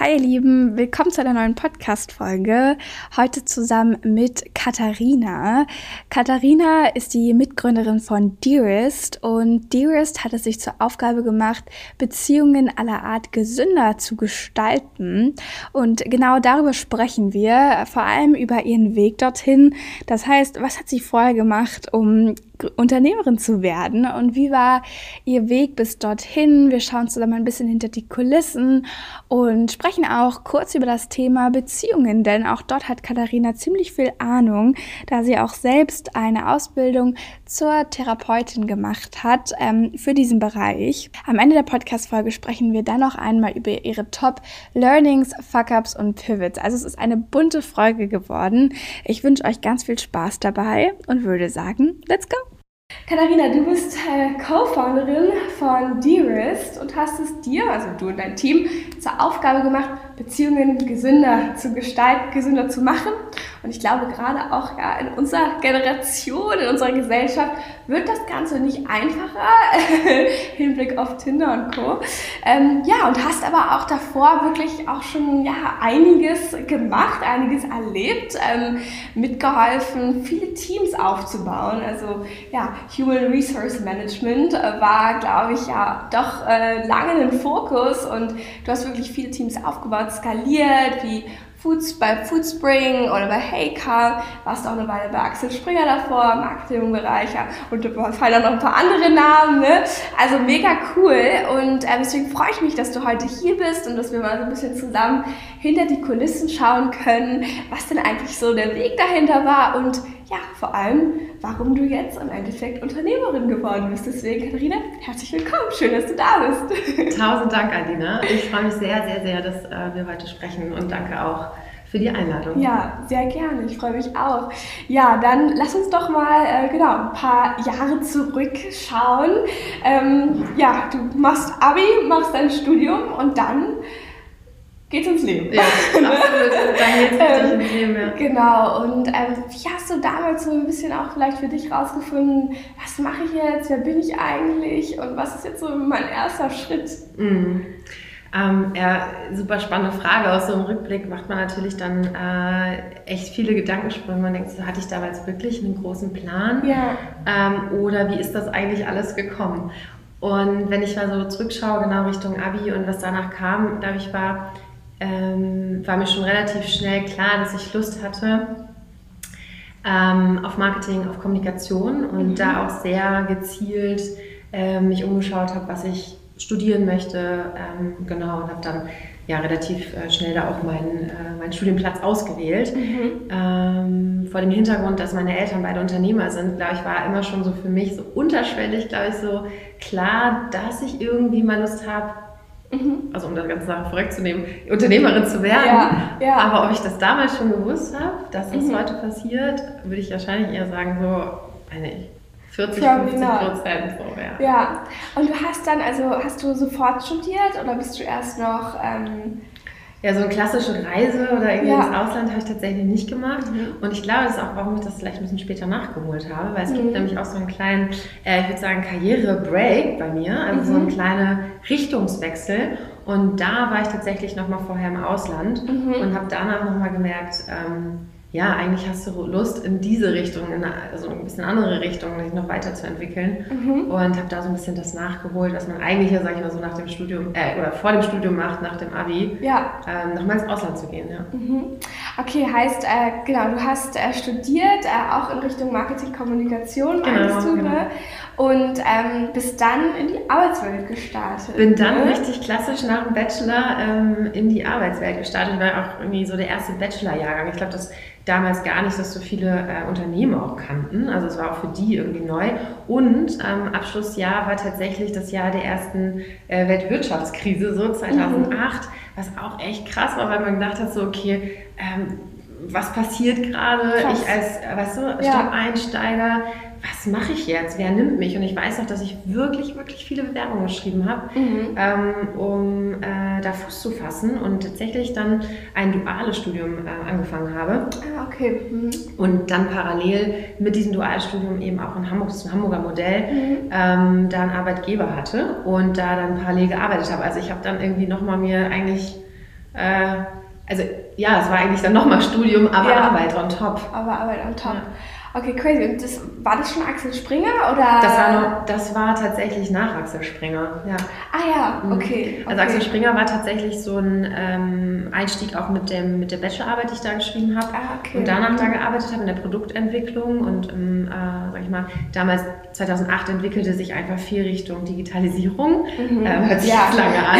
Hi ihr Lieben, willkommen zu einer neuen Podcast-Folge. Heute zusammen mit Katharina. Katharina ist die Mitgründerin von Dearest und Dearest hat es sich zur Aufgabe gemacht, Beziehungen aller Art gesünder zu gestalten. Und genau darüber sprechen wir, vor allem über ihren Weg dorthin. Das heißt, was hat sie vorher gemacht, um Unternehmerin zu werden und wie war ihr Weg bis dorthin. Wir schauen zusammen ein bisschen hinter die Kulissen und sprechen auch kurz über das Thema Beziehungen, denn auch dort hat Katharina ziemlich viel Ahnung, da sie auch selbst eine Ausbildung zur Therapeutin gemacht hat ähm, für diesen Bereich. Am Ende der Podcast-Folge sprechen wir dann noch einmal über ihre Top Learnings, Fuck-Ups und Pivots. Also es ist eine bunte Folge geworden. Ich wünsche euch ganz viel Spaß dabei und würde sagen, let's go! Katharina, du bist äh, Co-Founderin von Dearest und hast es dir, also du und dein Team, zur Aufgabe gemacht, Beziehungen gesünder zu gestalten, gesünder zu machen. Und ich glaube, gerade auch ja, in unserer Generation, in unserer Gesellschaft wird das Ganze nicht einfacher, Hinblick auf Tinder und Co. Ähm, ja, und hast aber auch davor wirklich auch schon ja, einiges gemacht, einiges erlebt, ähm, mitgeholfen, viele Teams aufzubauen. Also ja, Human Resource Management äh, war, glaube ich, ja doch äh, lange im Fokus und du hast wirklich viele Teams aufgebaut, skaliert, wie Foods, bei Foodspring oder bei Heycar, warst auch eine Weile bei Axel Springer davor, Marketingbereich ja, und da fallen auch noch ein paar andere Namen. Ne? Also mega cool und äh, deswegen freue ich mich, dass du heute hier bist und dass wir mal so ein bisschen zusammen hinter die Kulissen schauen können, was denn eigentlich so der Weg dahinter war und ja, vor allem, warum du jetzt im Endeffekt Unternehmerin geworden bist. Deswegen, Katharina, herzlich willkommen. Schön, dass du da bist. Tausend Dank, Alina. Ich freue mich sehr, sehr, sehr, dass äh, wir heute sprechen und danke auch für die Einladung. Ja, sehr gerne. Ich freue mich auch. Ja, dann lass uns doch mal äh, genau ein paar Jahre zurückschauen. Ähm, ja, du machst Abi, machst dein Studium und dann geht's ins Leben. Ja, absolut. Dann geht's ähm, ins Leben, ja. Genau. Und ähm, wie hast du damals so ein bisschen auch vielleicht für dich rausgefunden, was mache ich jetzt, wer bin ich eigentlich und was ist jetzt so mein erster Schritt? Mhm. Ähm, ja, super spannende Frage. Aus so einem Rückblick macht man natürlich dann äh, echt viele Gedankensprünge. Man denkt, so, hatte ich damals wirklich einen großen Plan? Ja. Ähm, oder wie ist das eigentlich alles gekommen? Und wenn ich mal so zurückschaue, genau Richtung Abi und was danach kam, glaube ich, war ähm, war mir schon relativ schnell klar, dass ich Lust hatte ähm, auf Marketing, auf Kommunikation und mhm. da auch sehr gezielt äh, mich umgeschaut habe, was ich studieren möchte. Ähm, genau, und habe dann ja relativ äh, schnell da auch meinen, äh, meinen Studienplatz ausgewählt. Mhm. Ähm, vor dem Hintergrund, dass meine Eltern beide Unternehmer sind, glaube ich, war immer schon so für mich so unterschwellig, glaube ich, so klar, dass ich irgendwie mal Lust habe, Mhm. Also um das ganze Sache vorwegzunehmen, Unternehmerin zu werden. Ja, ja. Aber ob ich das damals schon gewusst habe, dass das mhm. heute passiert, würde ich wahrscheinlich eher sagen, so, meine ich, 40, 50 Prozent so, ja. Ja, und du hast dann, also hast du sofort studiert oder bist du erst noch ähm, ja, so eine klassische Reise oder irgendwie ja. ins Ausland habe ich tatsächlich nicht gemacht. Mhm. Und ich glaube, das ist auch, warum ich das vielleicht ein bisschen später nachgeholt habe, weil es mhm. gibt nämlich auch so einen kleinen, äh, ich würde sagen, Karriere-Break bei mir, also mhm. so einen kleinen Richtungswechsel. Und da war ich tatsächlich nochmal vorher im Ausland mhm. und habe danach nochmal gemerkt, ähm, ja, eigentlich hast du Lust in diese Richtung, in eine, also ein bisschen andere Richtung, sich noch weiterzuentwickeln. Mhm. Und habe da so ein bisschen das nachgeholt, was man eigentlich ja, sag ich mal, so nach dem Studium, äh, oder vor dem Studium macht, nach dem Abi, ja. ähm, nochmal ins Ausland zu gehen. Ja. Mhm. Okay, heißt, äh, genau, du hast äh, studiert, äh, auch in Richtung Marketing, Kommunikation, genau, du, genau. ne? Und ähm, bist dann in die Arbeitswelt gestartet. Bin dann ne? richtig klassisch nach dem Bachelor ähm, in die Arbeitswelt gestartet. War auch irgendwie so der erste Bachelorjahrgang. Ich glaube, das damals gar nicht, dass so viele äh, Unternehmen auch kannten. Also es war auch für die irgendwie neu. Und ähm, Abschlussjahr war tatsächlich das Jahr der ersten äh, Weltwirtschaftskrise, so 2008, mhm. was auch echt krass war, weil man gedacht hat, so okay, ähm, was passiert gerade? Ich als, weißt du, ja. Einsteiger was mache ich jetzt? Wer nimmt mich? Und ich weiß auch, dass ich wirklich, wirklich viele Bewerbungen geschrieben habe, mhm. ähm, um äh, da Fuß zu fassen und tatsächlich dann ein duales Studium äh, angefangen habe. Ah, okay. Mhm. Und dann parallel mit diesem Dualstudium eben auch in Hamburg, das ist ein Hamburger Modell, mhm. ähm, da einen Arbeitgeber hatte und da dann parallel gearbeitet habe. Also ich habe dann irgendwie nochmal mir eigentlich Äh, also ja, es war eigentlich dann nochmal Studium, aber ja. Arbeit on top. Aber Arbeit on top. Ja. Okay, crazy. Und das, war das schon Axel Springer oder? Das war, noch, das war tatsächlich nach Axel Springer, ja. Ah ja, mhm. okay. Also okay. Axel Springer war tatsächlich so ein ähm, Einstieg auch mit, dem, mit der Bachelorarbeit, die ich da geschrieben habe. Ah, okay. Und danach da gearbeitet habe in der Produktentwicklung und ähm, äh, sag ich mal, damals 2008 entwickelte sich einfach viel Richtung Digitalisierung. Mhm. Ähm, hört sich ja. lange an.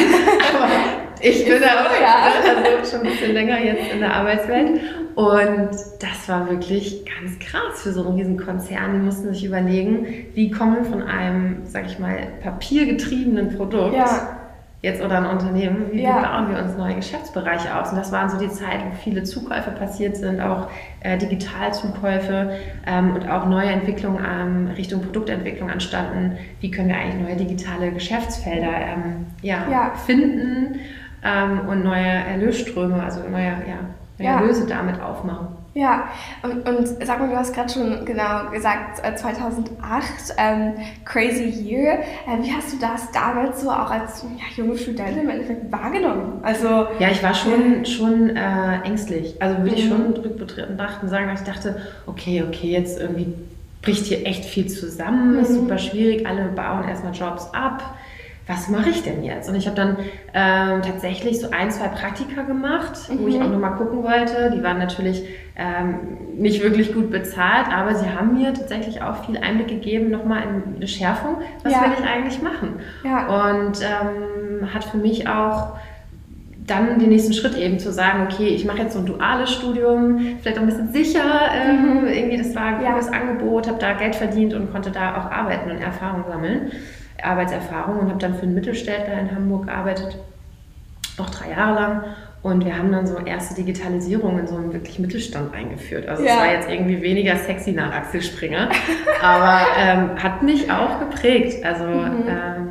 Aber ich bin da auch ja. also schon ein bisschen länger jetzt in der Arbeitswelt. Und das war wirklich ganz krass für so einen riesen Konzern. Die mussten sich überlegen, wie kommen wir von einem, sag ich mal, papiergetriebenen Produkt ja. jetzt oder ein Unternehmen, wie, ja. bauen wir uns neue Geschäftsbereiche aus? Und das waren so die Zeit, wo viele Zukäufe passiert sind, auch äh, Digitalzukäufe ähm, und auch neue Entwicklungen ähm, Richtung Produktentwicklung anstanden. Wie können wir eigentlich neue digitale Geschäftsfelder ähm, ja, finden? ähm, und neue Erlösströme, also neue, ja, neue ja. Damit aufmachen. Ja, und, und sag mal, du hast gerade schon genau gesagt, 2008, äh, ähm, Crazy Year. Äh, wie hast du das damals so auch als ja, junge Studentin im Endeffekt wahrgenommen? Also, ja, ich war schon, schon äh, ängstlich. Also würde mhm. ich schon rückbetrachten sagen, dass ich dachte, okay, okay, jetzt irgendwie bricht hier echt viel zusammen, mhm. ist super schwierig, alle bauen erstmal Jobs ab was mache ich denn jetzt? Und ich habe dann ähm, tatsächlich so ein, zwei Praktika gemacht, mhm. wo ich mhm. auch nochmal gucken wollte. Die waren natürlich ähm, nicht wirklich gut bezahlt, aber sie haben mir tatsächlich auch viel Einblick gegeben, nochmal in eine Schärfung, was ja. will ich eigentlich machen? Ja. Und ähm, hat für mich auch dann den nächsten Schritt eben zu sagen, okay, ich mache jetzt so ein duales Studium, vielleicht auch ein bisschen sicher, ähm, mhm. irgendwie das war ein cooles ja. Angebot, habe da Geld verdient und konnte da auch arbeiten und Erfahrung sammeln. Arbeitserfahrung und habe dann für einen Mittelständler in Hamburg gearbeitet, auch drei Jahre lang. Und wir haben dann so erste Digitalisierung in so einem wirklich Mittelstand eingeführt. Also ja. es war jetzt irgendwie weniger sexy nach Axel Springer, aber ähm, hat mich auch geprägt. Also mhm. ähm,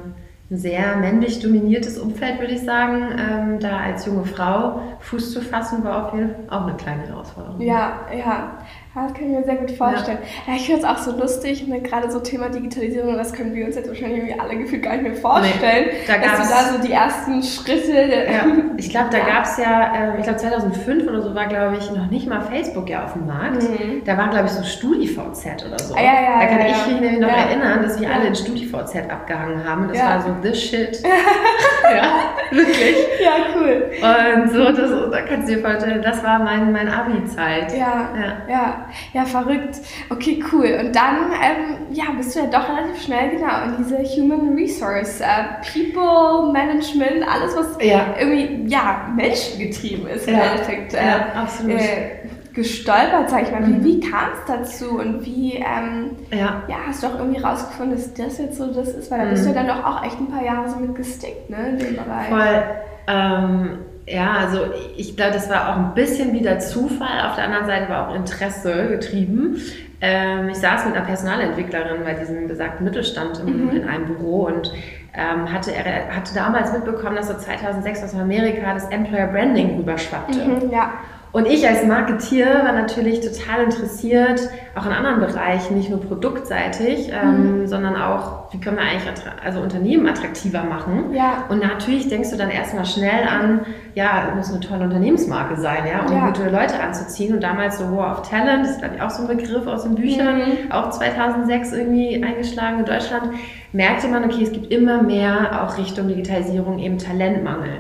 ein sehr männlich dominiertes Umfeld, würde ich sagen. Ähm, da als junge Frau Fuß zu fassen, war auf jeden Fall auch eine kleine Herausforderung. Ja, ja. Das kann ich mir sehr gut vorstellen. Ja. Ja, ich finde es auch so lustig, ne, gerade so Thema Digitalisierung, das können wir uns jetzt wahrscheinlich irgendwie alle gefühlt gar nicht mehr vorstellen. Nee, da dass du da so die ersten Schritte. Ja, ich glaube, da ja. gab es ja, äh, ich glaube 2005 oder so war, glaube ich, noch nicht mal Facebook ja auf dem Markt. Mhm. Da war, glaube ich, so StudiVZ oder so. Ah, ja, ja, da kann ich mich nämlich noch erinnern, dass wir alle in StudiVZ abgehangen haben. Und das war so this shit. ja, wirklich. Ja, cool. Und so, das, da kannst du dir vorstellen, das war mein, mein Abi-Zeit. Ja, ja, ja. Ja, verrückt. Okay, cool. Und dann ähm, ja, bist du ja doch relativ schnell genau in diese Human Resource, äh, People Management, alles, was ja. irgendwie ja, menschengetrieben ist im ja. Endeffekt. Äh, ja, absolut. Äh, gestolpert, sag ich mal. Wie, mhm. wie kam es dazu und wie ähm, ja. ja. hast du auch irgendwie rausgefunden, dass das jetzt so das ist? Weil da bist du ja mhm. dann doch auch echt ein paar Jahre so mit gestickt, ne, in dem Bereich. Voll. Ähm, ja, also ich glaube, das war auch ein bisschen wieder Zufall. Auf der anderen Seite war auch Interesse getrieben. Ähm, ich saß mit einer Personalentwicklerin bei diesem besagten Mittelstand im, mhm. in einem Büro und ähm, hatte, hatte damals mitbekommen, dass so 2006 aus Amerika das Employer Branding rüberschwappte. Mhm, ja. Und ich als Marketier war natürlich total interessiert, auch in anderen Bereichen, nicht nur produktseitig, ähm, mhm. sondern auch, wie können wir eigentlich also Unternehmen attraktiver machen. Ja. Und natürlich denkst du dann erstmal schnell an, ja, muss eine tolle Unternehmensmarke sein, ja, um ja. gute Leute anzuziehen. Und damals so War of Talent, das ist glaube ich auch so ein Begriff aus den Büchern, mhm. auch 2006 irgendwie eingeschlagen in Deutschland, merkte man, okay, es gibt immer mehr auch Richtung Digitalisierung eben Talentmangel.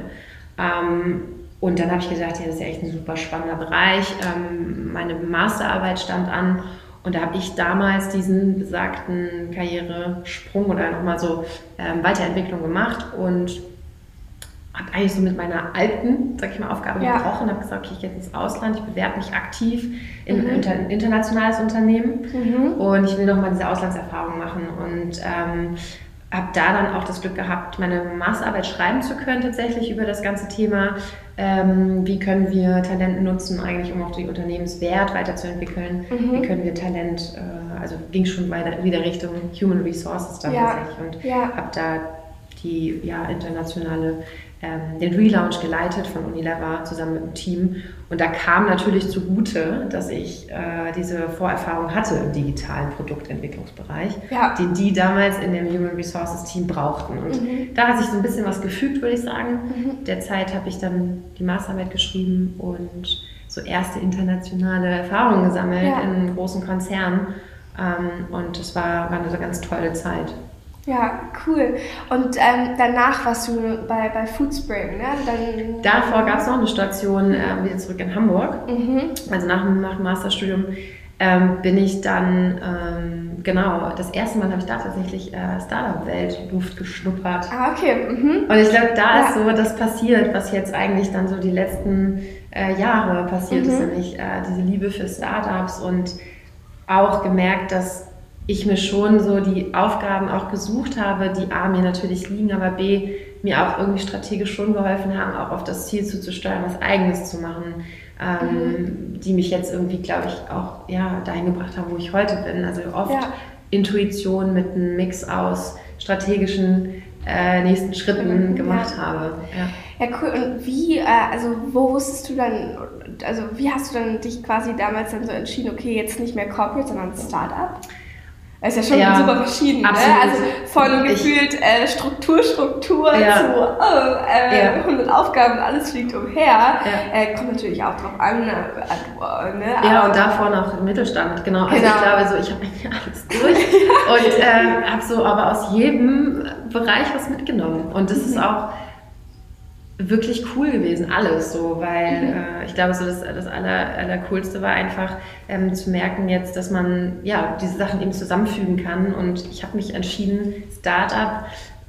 Ähm, und dann habe ich gedacht, ja, das ist ja echt ein super spannender Bereich. Ähm, meine Masterarbeit stand an und da habe ich damals diesen besagten Karrieresprung oder nochmal so ähm, Weiterentwicklung gemacht und habe eigentlich so mit meiner alten, sag ich mal, Aufgabe ja. gebrochen, habe gesagt, okay, ich gehe jetzt ins Ausland, ich bewerbe mich aktiv in mhm. ein internationales Unternehmen mhm. und ich will nochmal diese Auslandserfahrung machen und ähm, habe da dann auch das Glück gehabt, meine Masterarbeit schreiben zu können, tatsächlich über das ganze Thema, ähm, wie können wir Talente nutzen, eigentlich um auch den Unternehmenswert weiterzuentwickeln, mhm. wie können wir Talent, äh, also ging schon weiter, wieder Richtung Human Resources dann ja. tatsächlich und ja. habe da die ja, internationale ähm, den Relaunch geleitet von Unilever zusammen mit dem Team. Und da kam natürlich zugute, dass ich äh, diese Vorerfahrung hatte im digitalen Produktentwicklungsbereich, ja. die die damals in dem Human Resources Team brauchten. Und mhm. da hat sich so ein bisschen was gefügt, würde ich sagen. Mhm. Derzeit habe ich dann die Masterarbeit geschrieben und so erste internationale Erfahrungen gesammelt ja. in großen Konzernen. Ähm, und das war, war eine ganz tolle Zeit. Ja, cool. Und ähm, danach warst du bei, bei Foodspring, ne? Dann, Davor gab es noch eine Station äh, wieder zurück in Hamburg. Mhm. Also nach, nach dem Masterstudium ähm, bin ich dann, ähm, genau, das erste Mal habe ich da tatsächlich äh, Startup-Welt-Luft geschnuppert. Ah, okay. Mhm. Und ich glaube, da ja. ist so das passiert, was jetzt eigentlich dann so die letzten äh, Jahre passiert mhm. ist, nämlich äh, diese Liebe für Startups und auch gemerkt, dass ich mir schon so die Aufgaben auch gesucht habe, die A mir natürlich liegen, aber B mir auch irgendwie strategisch schon geholfen haben, auch auf das Ziel zuzusteuern, was Eigenes zu machen, ähm, mhm. die mich jetzt irgendwie, glaube ich, auch ja, dahin gebracht haben, wo ich heute bin. Also oft ja. Intuition mit einem Mix aus strategischen äh, nächsten Schritten mhm, gemacht ja. habe. Ja. ja, cool. Und wie, äh, also wo wusstest du dann, also wie hast du dann dich quasi damals dann so entschieden, okay, jetzt nicht mehr Corporate, sondern Startup? Das ist ja schon ja, super verschieden. Ne? Also von gefühlt äh, Struktur, Struktur ja. zu oh, äh, ja. 100 Aufgaben, alles fliegt umher. Äh, kommt natürlich auch drauf an. Äh, ne? Ja, und davor noch im Mittelstand, genau. Also genau. ich glaube, so, ich habe eigentlich alles durch und äh, habe so aber aus jedem Bereich was mitgenommen. Und das mhm. ist auch wirklich cool gewesen, alles so, weil mhm. äh, ich glaube, so das, das Aller, Allercoolste war einfach ähm, zu merken jetzt, dass man ja diese Sachen eben zusammenfügen kann und ich habe mich entschieden, Startup,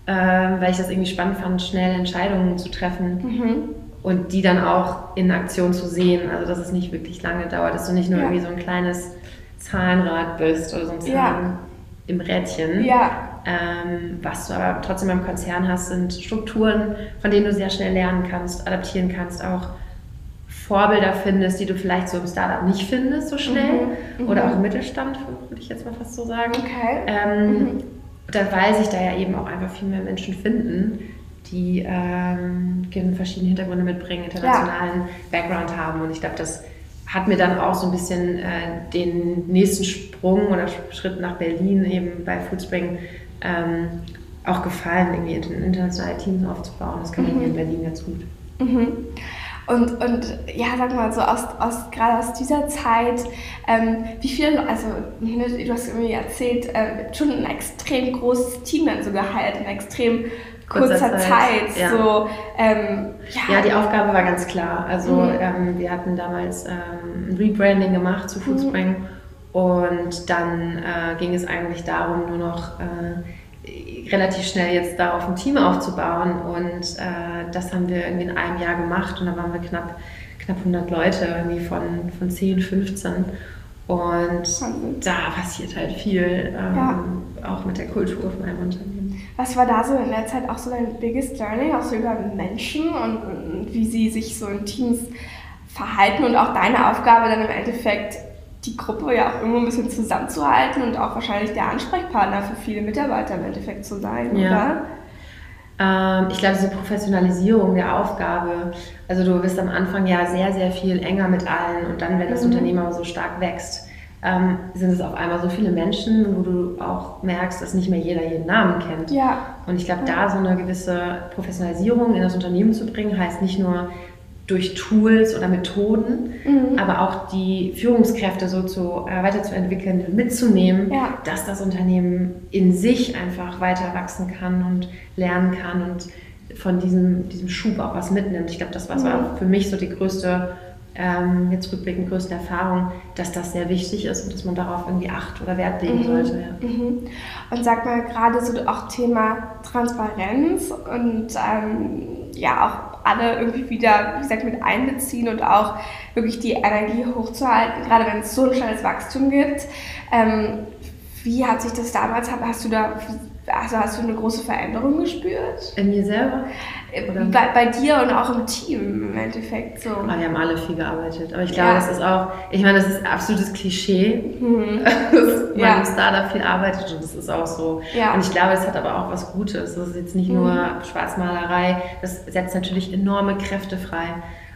äh, weil ich das irgendwie spannend fand, schnell Entscheidungen zu treffen mhm. und die dann auch in Aktion zu sehen, also dass es nicht wirklich lange dauert, dass du nicht nur ja. irgendwie so ein kleines Zahlenrad bist oder so ein Zahlen ja. im Rädchen, ja ähm, was du aber trotzdem beim Konzern hast, sind Strukturen, von denen du sehr schnell lernen kannst, adaptieren kannst, auch Vorbilder findest, die du vielleicht so im Startup nicht findest so schnell mhm, mhm. oder auch im Mittelstand, würde ich jetzt mal fast so sagen. Okay. Ähm, mhm. Da weiß ich da ja eben auch einfach viel mehr Menschen finden, die ähm, verschiedene Hintergründe mitbringen, internationalen ja. Background haben und ich glaube, das hat mir dann auch so ein bisschen äh, den nächsten Sprung oder Schritt nach Berlin eben bei Foodspring ähm, auch gefallen, irgendwie internationale Teams aufzubauen. Das kann man mhm. hier in Berlin ganz gut. Mhm. Und, und ja, sag mal so, aus, aus, gerade aus dieser Zeit, ähm, wie viele, also ne, du hast mir erzählt, äh, schon ein extrem großes Team dann so geheilt, in extrem kurzer, kurzer Zeit. Zeit ja. So, ähm, ja. ja. die Aufgabe war ganz klar. Also mhm. ähm, wir hatten damals ähm, ein Rebranding gemacht zu Foodspring. Mhm und dann äh, ging es eigentlich darum, nur noch äh, relativ schnell jetzt darauf ein Team aufzubauen. Und äh, das haben wir irgendwie in einem Jahr gemacht. Und da waren wir knapp, knapp 100 Leute, irgendwie von, von 10, 15. Und Wahnsinn. da passiert halt viel, ähm, ja. auch mit der Kultur von einem Unternehmen. Was war da so in der Zeit auch so dein biggest learning, auch so über Menschen und, und wie sie sich so in Teams verhalten und auch deine Aufgabe dann im Endeffekt die Gruppe ja auch irgendwo ein bisschen zusammenzuhalten und auch wahrscheinlich der Ansprechpartner für viele Mitarbeiter im Endeffekt zu sein, ja. oder? Ähm, ich glaube, diese Professionalisierung der Aufgabe, also du bist am Anfang ja sehr, sehr viel enger mit allen und dann, wenn das mhm. Unternehmen aber so stark wächst, ähm, sind es auf einmal so viele Menschen, wo du auch merkst, dass nicht mehr jeder jeden Namen kennt. Ja. Und ich glaube, da so eine gewisse Professionalisierung in das Unternehmen zu bringen, heißt nicht nur, durch Tools oder Methoden, mhm. aber auch die Führungskräfte so zu, äh, weiterzuentwickeln, mitzunehmen, ja. dass das Unternehmen in sich einfach weiter wachsen kann und lernen kann und von diesem, diesem Schub auch was mitnimmt. Ich glaube, das war mhm. für mich so die größte, ähm, jetzt rückblickend größte Erfahrung, dass das sehr wichtig ist und dass man darauf irgendwie Acht oder Wert legen mhm. sollte. Ja. Mhm. Und sag mal, gerade so auch Thema Transparenz und ähm, ja auch alle irgendwie wieder, wie gesagt, mit einbeziehen und auch wirklich die Energie hochzuhalten, gerade wenn es so ein schnelles Wachstum gibt. Ähm, wie hat sich das damals, hast du da also hast du eine große Veränderung gespürt? In mir selber? Bei, bei, dir und auch im Team im Endeffekt so. Ah, wir haben alle viel gearbeitet. Aber ich glaube, ja. das ist auch, ich meine, das ist absolutes Klischee, mhm. dass man ja. im Startup viel arbeitet und das ist auch so. Ja. Und ich glaube, es hat aber auch was Gutes. Das ist jetzt nicht nur mhm. Schwarzmalerei, das setzt natürlich enorme Kräfte frei.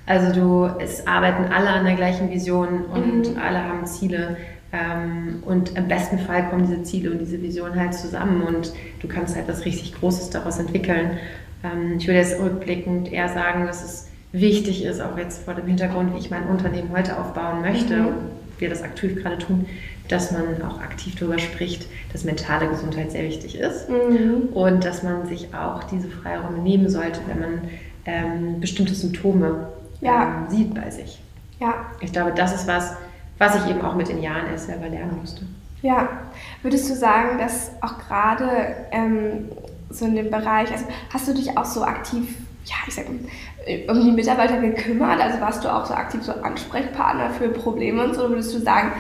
Also du, es arbeiten alle an der gleichen Vision und mhm. alle haben Ziele. Ähm, und im besten Fall kommen diese Ziele und diese Vision halt zusammen und du kannst halt was richtig Großes daraus entwickeln. Ähm, ich würde jetzt rückblickend eher sagen, dass es wichtig ist, auch jetzt vor dem Hintergrund, wie ich mein Unternehmen heute aufbauen möchte mhm. und wir das aktiv gerade tun, dass man auch aktiv darüber spricht, dass mentale Gesundheit sehr wichtig ist mhm. und dass man sich auch diese Freiräume nehmen sollte, wenn man ähm, bestimmte Symptome ja. ähm, sieht bei sich. Ja. Ich glaube, das ist was, was ich eben auch mit den Jahren erst selber lernen musste. Ja, würdest du sagen, dass auch gerade ähm, so in dem Bereich, also hast du dich auch so aktiv, ja, ich sag um die Mitarbeiter gekümmert? Also warst du auch so aktiv so Ansprechpartner für Probleme und so? Würdest du sagen,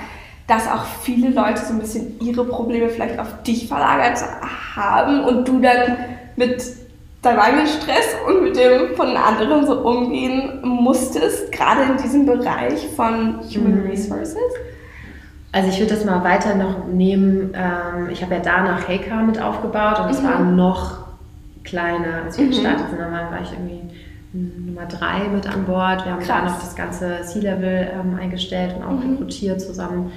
dass auch viele Leute so ein bisschen ihre Probleme vielleicht auf dich verlagert haben und du dann mit deinem eigenen Stress und mit dem von anderen so umgehen musstest, gerade in diesem Bereich von Human mhm. Resources? Also ich würde das mal weiter noch nehmen. Ähm, ich habe ja da nach Heika mit aufgebaut und es mhm. war noch kleiner, als wir mhm. gestartet sind. Dann war ich irgendwie Nummer drei mit an Bord. Wir haben Krass. da noch das ganze C-Level ähm, eingestellt und auch mhm. rekrutiert zusammen.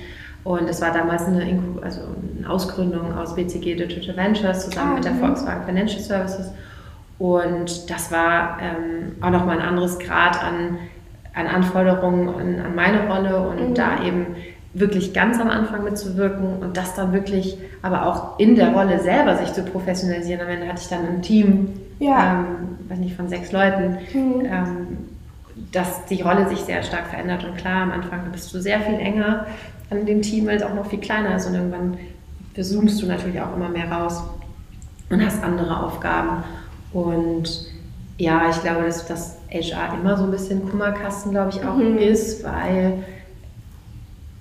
Und es war damals eine, also eine Ausgründung aus BCG Digital Ventures zusammen ah, mit der mhm. Volkswagen Financial Services. Und das war ähm, auch nochmal ein anderes Grad an, an Anforderungen an, an meine Rolle und mhm. da eben wirklich ganz am Anfang mitzuwirken und das dann wirklich, aber auch in der Rolle selber sich zu professionalisieren. Am Ende hatte ich dann ein Team, ja. ähm, weiß nicht, von sechs Leuten, mhm. ähm, dass die Rolle sich sehr stark verändert. Und klar, am Anfang bist du sehr viel enger an dem Team, weil es auch noch viel kleiner ist und irgendwann zoomst du natürlich auch immer mehr raus und hast andere Aufgaben. Und ja, ich glaube, dass das HR immer so ein bisschen Kummerkasten, glaube ich, auch mhm. ist, weil,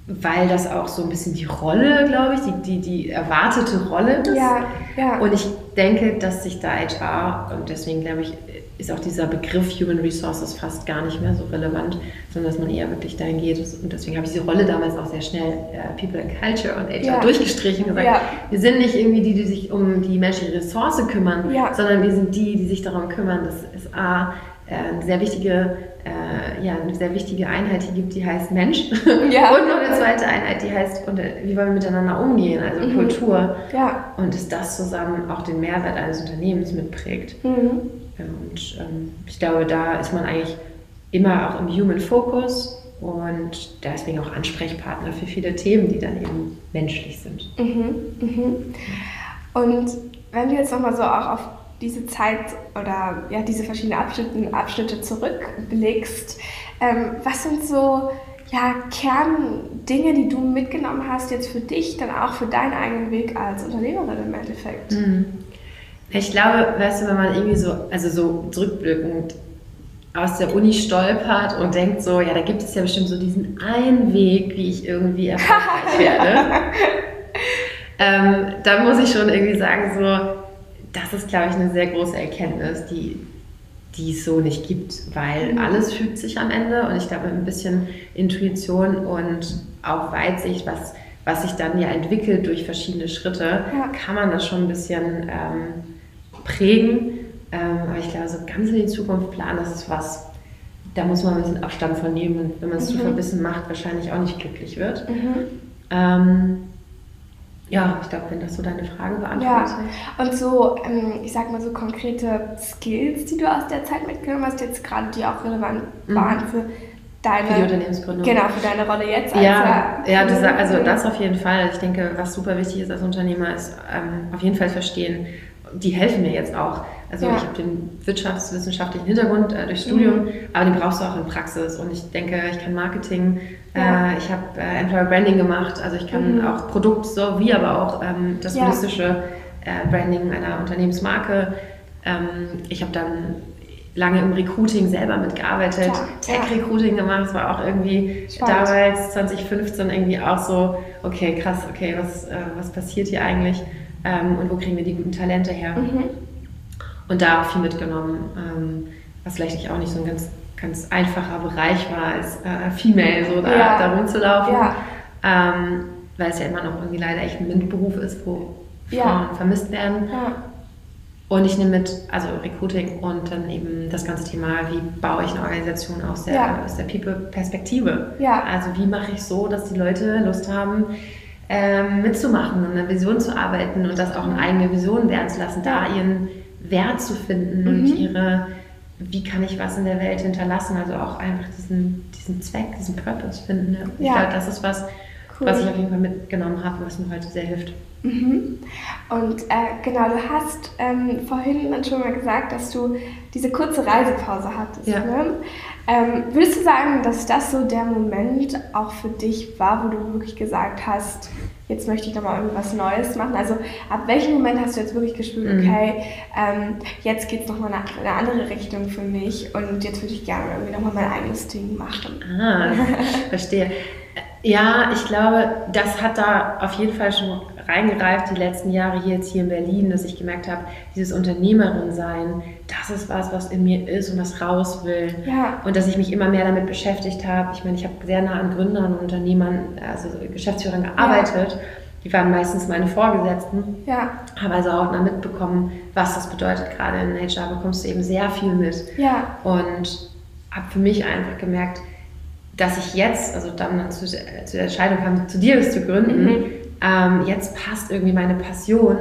weil das auch so ein bisschen die Rolle, glaube ich, die, die, die erwartete Rolle ist. Ja, ja. Und ich denke, dass sich da HR, und deswegen glaube ich, ist auch dieser Begriff Human Resources fast gar nicht mehr so relevant, sondern dass man eher wirklich dahin geht. Und deswegen habe ich diese Rolle damals auch sehr schnell äh, People and Culture und HR ja. durchgestrichen und gesagt, ja. wir sind nicht irgendwie die, die sich um die menschliche Ressource kümmern, ja. sondern wir sind die, die sich darum kümmern, dass es A, äh, eine sehr wichtige, äh, ja, eine sehr wichtige Einheit hier gibt, die heißt Mensch. Ja. und noch eine zweite Einheit, die heißt, und, äh, wie wollen wir miteinander umgehen, also mhm. Kultur. Ja. Und dass das zusammen auch den Mehrwert eines Unternehmens mitprägt. Mhm. Und ähm, ich glaube, da ist man eigentlich immer auch im Human Focus und deswegen auch Ansprechpartner für viele Themen, die dann eben menschlich sind. Mhm, mhm. Und wenn du jetzt nochmal so auch auf diese Zeit oder ja, diese verschiedenen Abschnitte, Abschnitte zurückblickst, ähm, was sind so ja, Kerndinge, die du mitgenommen hast jetzt für dich, dann auch für deinen eigenen Weg als Unternehmerin im Endeffekt? Mhm. Ich glaube, weißt du, wenn man irgendwie so, also so zurückblickend aus der Uni stolpert und denkt so, ja, da gibt es ja bestimmt so diesen einen Weg, wie ich irgendwie erfolgreich werde. ähm, da muss ich schon irgendwie sagen, so, das ist, glaube ich, eine sehr große Erkenntnis, die, die es so nicht gibt, weil mhm. alles fügt sich am Ende und ich glaube, ein bisschen Intuition und auch Weitsicht, was, was sich dann ja entwickelt durch verschiedene Schritte, ja. kann man das schon ein bisschen ähm, prägen. Ähm, aber ich glaube, so ganz in die Zukunft planen, das ist was, da muss man ein bisschen Abstand von nehmen und wenn man es mhm. zu verbissen macht, wahrscheinlich auch nicht glücklich wird. Mhm. Ähm, ja, ich glaube, wenn das so deine Frage beantwortet. Ja, und so, ähm, ich sag mal so konkrete Skills, die du aus der Zeit mitgenommen hast, jetzt gerade die auch relevant mhm. waren für deine für die Unternehmensgründung. Genau, für deine Rolle jetzt. Als ja, ja das, also das auf jeden Fall. Ich denke, was super wichtig ist als Unternehmer, ist ähm, auf jeden Fall verstehen, die helfen mir jetzt auch. Also ja. ich habe den wirtschaftswissenschaftlichen Hintergrund äh, durch Studium, mhm. aber den brauchst du auch in Praxis. Und ich denke, ich kann Marketing, ja. äh, ich habe äh, Employer Branding gemacht, also ich kann mhm. auch Produkt so wie aber auch ähm, das holistische äh, Branding einer Unternehmensmarke. Ähm, ich habe dann lange im Recruiting selber mitgearbeitet, Tech-Recruiting gemacht, das war auch irgendwie Spannend. damals 2015 irgendwie auch so, okay, krass, okay, was, äh, was passiert hier eigentlich? ähm, und wo kriegen wir die guten Talente her. Mhm. Und da auch viel mitgenommen, ähm, was vielleicht auch nicht so ein ganz, ganz einfacher Bereich war, als äh, Female so da, ja. da rumzulaufen. Ja. Ähm, weil es ja immer noch irgendwie leider echt ein MINT-Beruf ist, wo Frauen vermisst werden. Und ich nehme mit, also Recruiting und dann eben das ganze Thema, wie baue ich eine Organisation aus der, ja. der People-Perspektive. Ja. Also wie mache ich so, dass die Leute Lust haben, ähm, mitzumachen und eine Vision zu arbeiten und das auch eine eigene Vision werden zu lassen, ja. da ihren Wert zu finden mhm. und ihre, wie kann ich was in der Welt hinterlassen, also auch einfach diesen, diesen Zweck, diesen Purpose finden. Ich glaube, das ist was, cool. was ich auf jeden Fall mitgenommen habe, was mir heute sehr hilft. Mhm. Und äh, genau, du hast ähm, vorhin schon mal gesagt, dass du diese kurze Reisepause hattest. Ja. Ne? Ähm, würdest du sagen, dass das so der Moment auch für dich war, wo du wirklich gesagt hast, jetzt möchte ich nochmal irgendwas Neues machen? Also ab welchem Moment hast du jetzt wirklich gespürt, mhm. okay, ähm, jetzt geht es nochmal in eine andere Richtung für mich und jetzt würde ich gerne irgendwie nochmal mein eigenes Ding machen? Ah, verstehe. Ja, ich glaube, das hat da auf jeden Fall schon reingereift die letzten Jahre hier jetzt hier in Berlin, dass ich gemerkt habe, dieses Unternehmerin sein, das ist was, was in mir ist und was raus will. Ja. Und dass ich mich immer mehr damit beschäftigt habe. Ich meine, ich habe sehr nah an Gründern und Unternehmern, also Geschäftsführern gearbeitet. Ja. Die waren meistens meine Vorgesetzten. Ja. Habe also auch mal mitbekommen, was das bedeutet. Gerade in HR bekommst du eben sehr viel mit. Ja. Und habe für mich einfach gemerkt, dass ich jetzt, also dann zu, zu der Entscheidung kam, zu dir zu gründen, mhm ähm, jetzt passt irgendwie meine Passion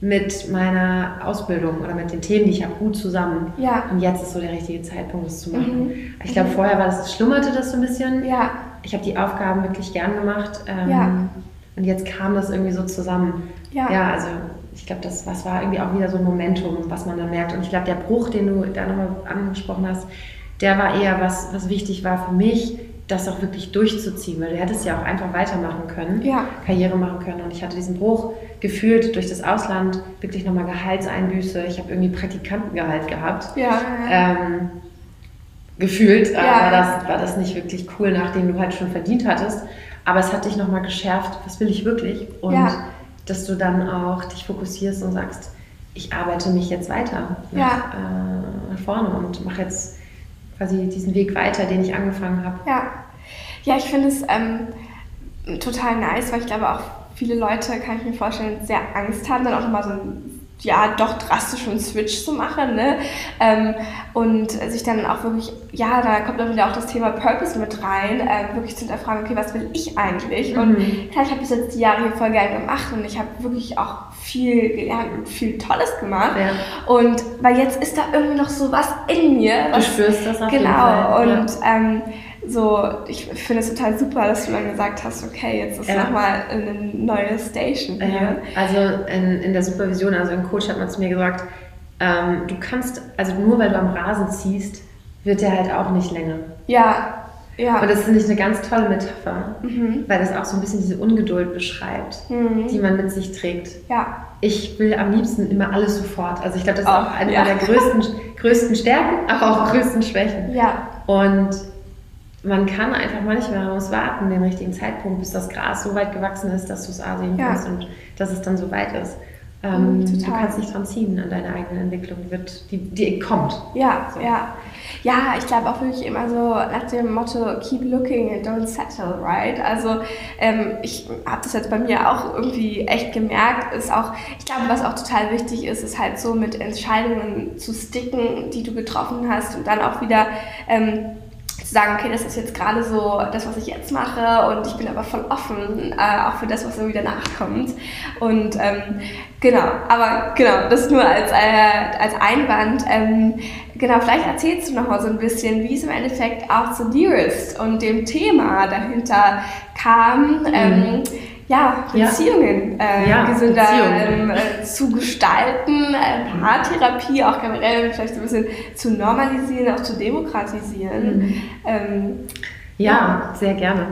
mit meiner Ausbildung oder mit den Themen, die ich habe, gut zusammen. Ja. Und jetzt ist so der richtige Zeitpunkt, das zu machen. Mhm. Ich glaube, vorher war das, schlummerte das so ein bisschen. Ja. Ich habe die Aufgaben wirklich gern gemacht. Ähm, ja. Und jetzt kam das irgendwie so zusammen. Ja. Ja, also ich glaube, das was war irgendwie auch wieder so ein Momentum, was man dann merkt. Und ich glaube, der Bruch, den du da nochmal angesprochen hast, der war eher was, was wichtig war für mich, das auch wirklich durchzuziehen, weil du hättest ja auch einfach weitermachen können, ja. Karriere machen können. Und ich hatte diesen Bruch gefühlt durch das Ausland, wirklich nochmal Gehaltseinbüße. Ich habe irgendwie Praktikantengehalt gehabt. Ja. Ähm, gefühlt ja. war, das, war das nicht wirklich cool, nachdem du halt schon verdient hattest. Aber es hat dich nochmal geschärft, was will ich wirklich? Und ja. dass du dann auch dich fokussierst und sagst, ich arbeite mich jetzt weiter nach, äh, nach vorne und mache jetzt quasi diesen Weg weiter, den ich angefangen habe. Ja, ja ich finde es ähm, total nice, weil ich glaube auch viele Leute, kann ich mir vorstellen, sehr Angst haben, dann auch immer so einen ja, doch drastischen Switch zu machen, ne? Ähm, und sich dann auch wirklich, ja, da kommt dann wieder auch das Thema Purpose mit rein, äh, wirklich zu hinterfragen, okay, was will ich eigentlich? Mhm. Und klar, ich habe bis jetzt die Jahre hier voll gerne gemacht und ich habe wirklich auch viel gelernt und viel Tolles gemacht. Ja. Und weil jetzt ist da irgendwie noch so was in mir. Was, du spürst das auf genau, jeden Fall. Genau, und ja. ähm, so, ich finde es total super, dass du dann gesagt hast, okay, jetzt ist ja. nochmal eine neue Station hier. Also in, in der Supervision, also im Coach hat man zu mir gesagt, ähm, du kannst, also nur weil du am Rasen ziehst, wird der halt auch nicht länger. Ja, ja. Und das finde ich eine ganz tolle Metapher, mhm. weil das auch so ein bisschen diese Ungeduld beschreibt, mhm. die man mit sich trägt. Ja. Ich will am liebsten immer alles sofort. Also ich glaube, das ist auch, auch eine ja. meiner größten, größten Stärken, aber auch größten Schwächen. Ja. Und man kann einfach manchmal, man muss warten, den richtigen Zeitpunkt, bis das Gras so weit gewachsen ist, dass du es A sehen kannst und dass es dann so weit ist. Ähm, mhm, du kannst nicht dran ziehen an deiner eigenen Entwicklung, die, wird, die, die kommt. Ja, so. ja. Ja, ich glaube auch wirklich immer so nach dem Motto Keep looking and don't settle, right? Also ähm, ich habe das jetzt bei mir auch irgendwie echt gemerkt, ist auch, ich glaube, was auch total wichtig ist, ist halt so mit Entscheidungen zu sticken, die du getroffen hast und dann auch wieder ähm, sagen, okay, das ist jetzt gerade so das, was ich jetzt mache und ich bin aber voll offen, äh, auch für das, was irgendwie danach kommt. Und ähm, genau, aber genau, das nur als, äh, als Einwand. Ähm, genau, vielleicht erzählst du noch mal so ein bisschen, wie es im Endeffekt auch zu Dearest und dem Thema dahinter kam. Mhm. Ähm, ja, Beziehungen äh, ja, gesünder Beziehungen. äh, zu gestalten, äh, Paartherapie auch generell vielleicht ein bisschen zu normalisieren, auch zu demokratisieren. Mhm. Ähm, ja, ja, sehr gerne.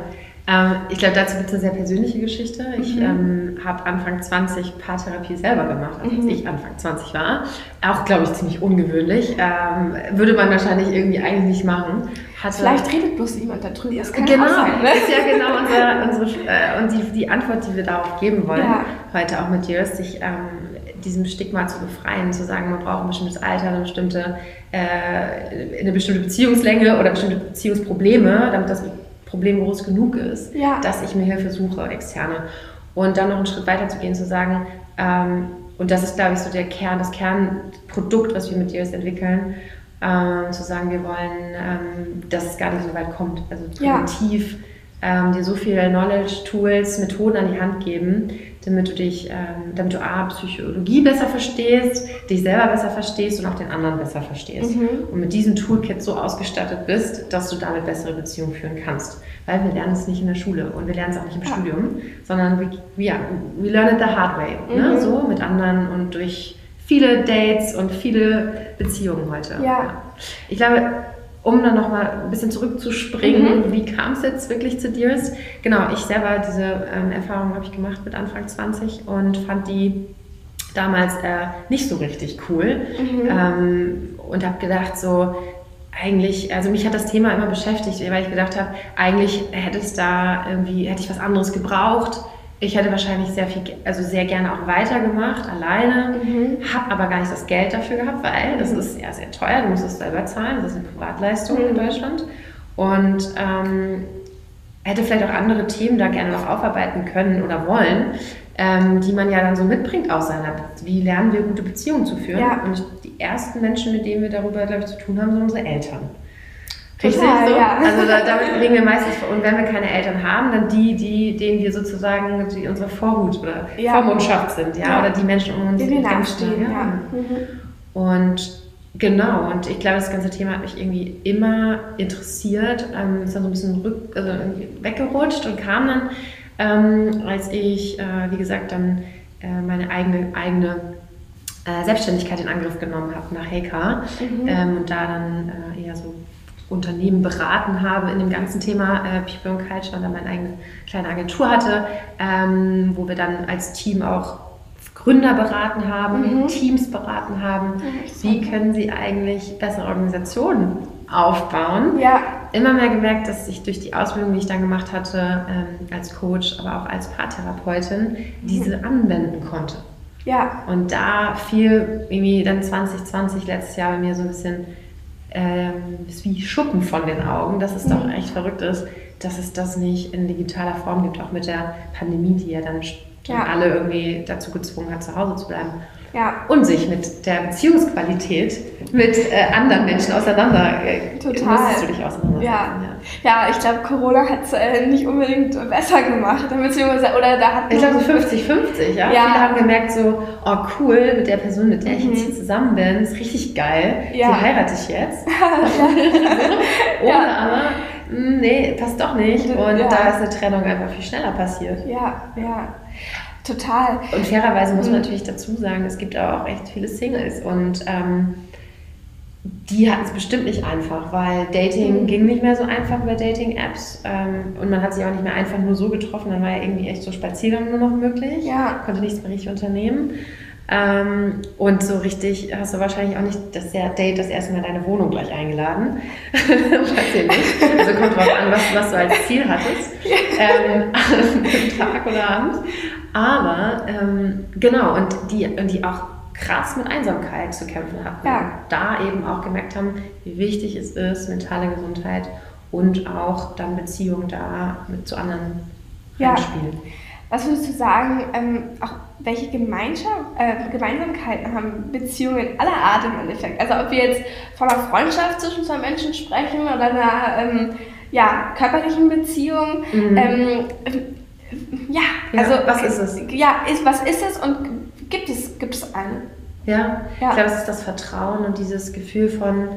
Ähm, ich glaube, dazu gibt es eine sehr persönliche Geschichte. Ich mhm. ähm, habe Anfang 20 Paartherapie selber gemacht, als mhm. ich Anfang 20 war. Auch, glaube ich, ziemlich ungewöhnlich. Ähm, würde man wahrscheinlich irgendwie eigentlich nicht machen. Hatte, Vielleicht redet bloß jemand darüber. Das kann genau, sein, ne? ist ja genau unsere, unsere äh, und die, die Antwort, die wir darauf geben wollen, ja. heute auch mit dir, ist sich ähm, diesem Stigma zu befreien, zu sagen, man braucht ein bestimmtes Alter, eine bestimmte, äh, eine bestimmte Beziehungslänge oder bestimmte Beziehungsprobleme, damit das Problem groß genug ist, ja. dass ich mir Hilfe suche, externe. Und dann noch einen Schritt weiter zu gehen, zu sagen, ähm, und das ist, glaube ich, so der Kern, das Kernprodukt, was wir mit dir entwickeln, ähm, zu sagen, wir wollen, ähm, dass es gar nicht so weit kommt. Also präventiv ja. ähm, dir so viele Knowledge, Tools, Methoden an die Hand geben, damit du dich, ähm, damit du A, Psychologie besser verstehst, dich selber besser verstehst und auch den anderen besser verstehst. Mhm. Und mit diesem Toolkit so ausgestattet bist, dass du damit bessere Beziehungen führen kannst. Weil wir lernen es nicht in der Schule und wir lernen es auch nicht im ja. Studium, sondern we, ja, we learn it the hard way. Ne? Mhm. Ne? So mit anderen und durch viele Dates und viele Beziehungen heute. Ja. ja. Ich glaube, um dann nochmal ein bisschen zurückzuspringen, mhm. wie kam es jetzt wirklich zu Dearest? Genau, ich selber, diese ähm, Erfahrung habe ich gemacht mit Anfang 20 und fand die damals äh, nicht so richtig cool mhm. ähm, und habe gedacht so, eigentlich, also mich hat das Thema immer beschäftigt, weil ich gedacht habe, eigentlich hätte es da irgendwie, hätte ich was anderes gebraucht ich hätte wahrscheinlich sehr viel, also sehr gerne auch weitergemacht, alleine, mhm. habe aber gar nicht das Geld dafür gehabt, weil das mhm. ist sehr, sehr teuer, du musst es selber zahlen, das ist eine Privatleistung mhm. in Deutschland. Und ähm, hätte vielleicht auch andere Themen da gerne noch aufarbeiten können oder wollen, ähm, die man ja dann so mitbringt aus seiner, wie lernen wir gute Beziehungen zu führen. Ja. Und die ersten Menschen, mit denen wir darüber, glaube ich, zu tun haben, sind unsere Eltern. Richtig Total, so? Ja. Also da, damit legen wir meistens vor. Und wenn wir keine Eltern haben, dann die, die denen wir sozusagen die unsere Vorhut oder ja. Vormundschaft sind, ja? ja? Oder die Menschen um uns, die wir nachstehen. Ja. Mhm. Und genau, und ich glaube, das ganze Thema hat mich irgendwie immer interessiert. Ähm, ist dann so ein bisschen rück, also weggerutscht und kam dann, ähm, als ich, äh, wie gesagt, dann äh, meine eigene, eigene äh, Selbstständigkeit in Angriff genommen habe nach Heka mhm. ähm, und da dann äh, eher so Unternehmen beraten habe in dem ganzen Thema äh, People and Culture und dann meine eigene kleine Agentur hatte, ähm, wo wir dann als Team auch Gründer beraten haben, mhm. Teams beraten haben. Wie können sie eigentlich bessere Organisationen aufbauen? Ja. Immer mehr gemerkt, dass ich durch die Ausbildung, die ich dann gemacht hatte, ähm, als Coach, aber auch als Paartherapeutin, diese mhm. anwenden konnte. Ja. Und da fiel irgendwie dann 2020, letztes Jahr bei mir so ein bisschen ähm, ist wie Schuppen von den Augen, dass es mhm. doch echt verrückt ist, dass es das nicht in digitaler Form gibt, auch mit der Pandemie, die ja dann ja. alle irgendwie dazu gezwungen hat, zu Hause zu bleiben. Ja. Und sich mit der Beziehungsqualität mit äh, anderen Menschen auseinander äh, Total. du dich auseinandersetzen. Ja, ja. ja ich glaube, Corona hat es äh, nicht unbedingt besser gemacht. Beziehungsweise, oder da hat ich glaube so 50-50, ja? ja? Viele haben gemerkt so, oh cool, mit der Person, mit der ich jetzt hier mhm. zusammen bin, ist richtig geil. Ja. Die heirate ich jetzt. oder aber, hm, nee, passt doch nicht. Und da ist eine Trennung einfach viel schneller passiert. Ja, ja. Total. Und fairerweise muss man mhm. natürlich dazu sagen, es gibt auch echt viele Singles und ähm, die hatten es bestimmt nicht einfach, weil Dating mhm. ging nicht mehr so einfach über Dating-Apps ähm, und man hat sich auch nicht mehr einfach nur so getroffen, dann war ja irgendwie echt so Spaziergang nur noch möglich, ja. konnte nichts mehr richtig unternehmen. Ähm, und so richtig hast du wahrscheinlich auch nicht das Date das erste Mal in deine Wohnung gleich eingeladen. Weiß ich nicht. Also kommt drauf an, was, was du als Ziel hattest. Ähm, Tag oder Abend. Aber ähm, genau, und die, und die auch krass mit Einsamkeit zu kämpfen hatten. Ja. Da eben auch gemerkt haben, wie wichtig es ist, mentale Gesundheit und auch dann Beziehungen da mit zu anderen ja. reinspielen. Was würdest du sagen, ähm, auch welche Gemeinschaft, äh, Gemeinsamkeiten haben Beziehungen aller Art im Endeffekt? Also ob wir jetzt von einer Freundschaft zwischen zwei Menschen sprechen oder einer ähm, ja, körperlichen Beziehung. Mhm. Ähm, ja, also ja, was ist es? Ja, ist, was ist es und gibt es, gibt es eine? Ja, ja. ich glaube, es ist das Vertrauen und dieses Gefühl von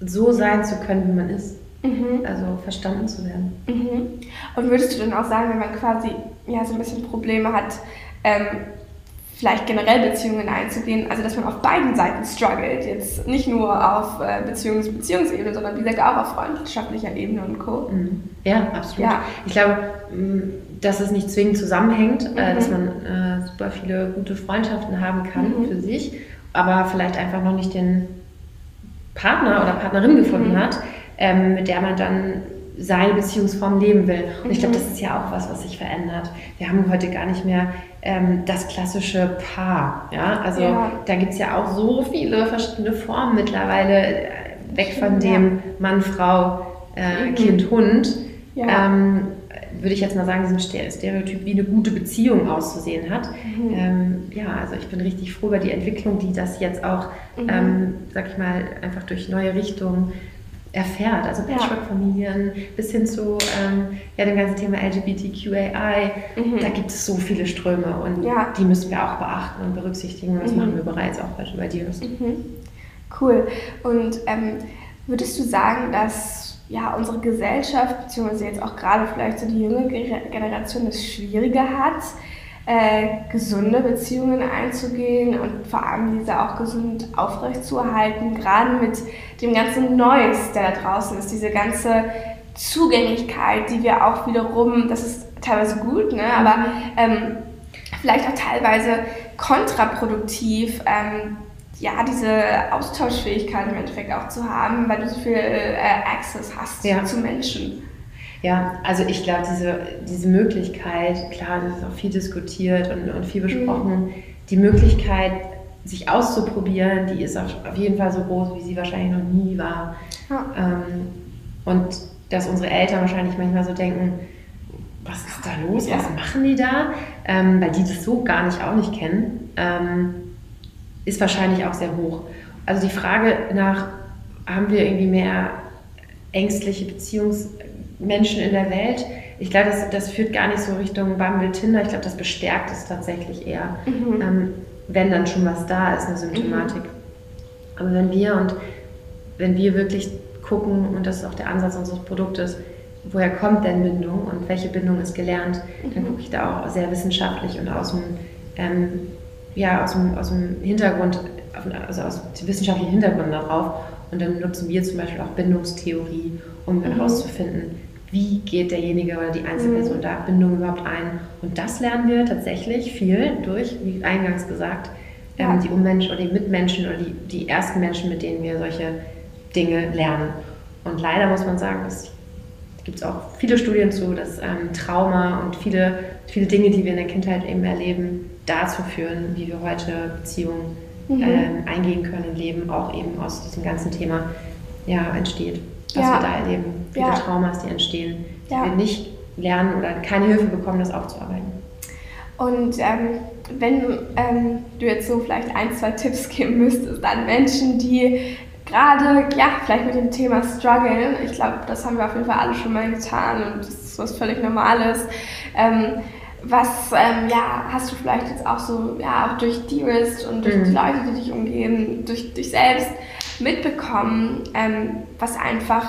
so sein zu können, wie man ist. Mhm. Also verstanden zu werden. Mhm. Und würdest du dann auch sagen, wenn man quasi ja, so ein bisschen Probleme hat, ähm, vielleicht generell Beziehungen einzugehen, also dass man auf beiden Seiten struggelt, jetzt nicht nur auf äh, Beziehungs Beziehungsebene, sondern wie gesagt auch auf freundschaftlicher Ebene und Co. Mhm. Ja, absolut. Ja. Ich glaube, mm, dass es nicht zwingend zusammenhängt, äh, mhm. dass man äh, super viele gute Freundschaften haben kann mhm. für sich, aber vielleicht einfach noch nicht den Partner oder Partnerin gefunden mhm. hat, ähm, mit der man dann seine Beziehungsform leben will. Und ich glaube, mhm. das ist ja auch was, was sich verändert. Wir haben heute gar nicht mehr ähm, das klassische Paar. Ja? Also ja. da gibt es ja auch so viele verschiedene Formen mittlerweile, äh, weg von dem Mann, Frau, äh, mhm. Kind, Hund. Ja. Ähm, würde ich jetzt mal sagen, diesem Stereotyp, wie eine gute Beziehung auszusehen hat. Mhm. Ähm, ja, also ich bin richtig froh über die Entwicklung, die das jetzt auch, mhm. ähm, sag ich mal, einfach durch neue Richtungen erfährt. Also Patchwork-Familien bis hin zu ähm, ja, dem ganzen Thema LGBTQAI. Mhm. Da gibt es so viele Ströme und ja. die müssen wir auch beachten und berücksichtigen. Das mhm. machen wir bereits auch bei, dir. Mhm. Cool. Und ähm, würdest du sagen, dass ja, unsere Gesellschaft, beziehungsweise jetzt auch gerade vielleicht so die junge Generation es schwieriger hat, äh, gesunde Beziehungen einzugehen und vor allem diese auch gesund aufrechtzuerhalten, gerade mit dem ganzen Neues, der da draußen ist, diese ganze Zugänglichkeit, die wir auch wiederum, das ist teilweise gut, ne, aber ähm, vielleicht auch teilweise kontraproduktiv, ähm, ja, diese Austauschfähigkeit im Endeffekt auch zu haben, weil du so viel äh, Access hast ja. zu Menschen. Ja, also ich glaube, diese, diese Möglichkeit, klar, das ist auch viel diskutiert und, und viel besprochen, mhm. die Möglichkeit, sich auszuprobieren, die ist auf, auf, jeden Fall so groß, wie sie wahrscheinlich noch nie war. Ja. Ähm, und dass unsere Eltern wahrscheinlich manchmal so denken, was ist da los, ja. was machen die da? Ähm, weil die das so gar nicht auch nicht kennen, ähm, ist wahrscheinlich auch sehr hoch. Also die Frage nach, haben wir irgendwie mehr ängstliche Beziehungs- Menschen in der Welt. Ich glaube, das, das führt gar nicht so Richtung Bumble, Tinder. Ich glaube, das bestärkt es tatsächlich eher, mhm. ähm, wenn dann schon was da ist, eine Symptomatik. Mhm. Aber wenn wir und wenn wir wirklich gucken, und das ist auch der Ansatz unseres Produktes, woher kommt denn Bindung und welche Bindung ist gelernt, mhm. dann gucke ich da auch sehr wissenschaftlich und aus dem, ähm, ja, aus dem, aus dem Hintergrund, also aus dem wissenschaftlichen Hintergrund darauf. Und dann nutzen wir zum Beispiel auch Bindungstheorie, um mhm. herauszufinden, wie geht derjenige oder die Einzelperson mhm. da Bindung überhaupt ein. Und das lernen wir tatsächlich viel durch, wie eingangs gesagt, ähm, ja. die Ummenschen oder die Mitmenschen oder die, die ersten Menschen, mit denen wir solche Dinge lernen. Und leider muss man sagen, es gibt auch viele Studien zu, dass ähm, Trauma und viele, viele Dinge, die wir in der Kindheit eben erleben, dazu führen, wie wir heute Beziehungen mhm. ähm, eingehen können im Leben, auch eben aus diesem ganzen Thema ja, entsteht was ja. wir da erleben. Viele ja. Traumas, die entstehen, die wir nicht lernen oder keine Hilfe bekommen, das aufzuarbeiten. Und ähm, wenn ähm, du jetzt so vielleicht ein, zwei Tipps geben müsstest an Menschen, die gerade, ja, vielleicht mit dem Thema strugglen, ich glaube, das haben wir auf jeden Fall alle schon mal getan und das ist was völlig Normales. Ähm, was ähm, ja, hast du vielleicht jetzt auch so, ja, auch durch Dearest und durch mhm. die Leute, die dich umgeben, durch dich selbst mitbekommen, ähm, was einfach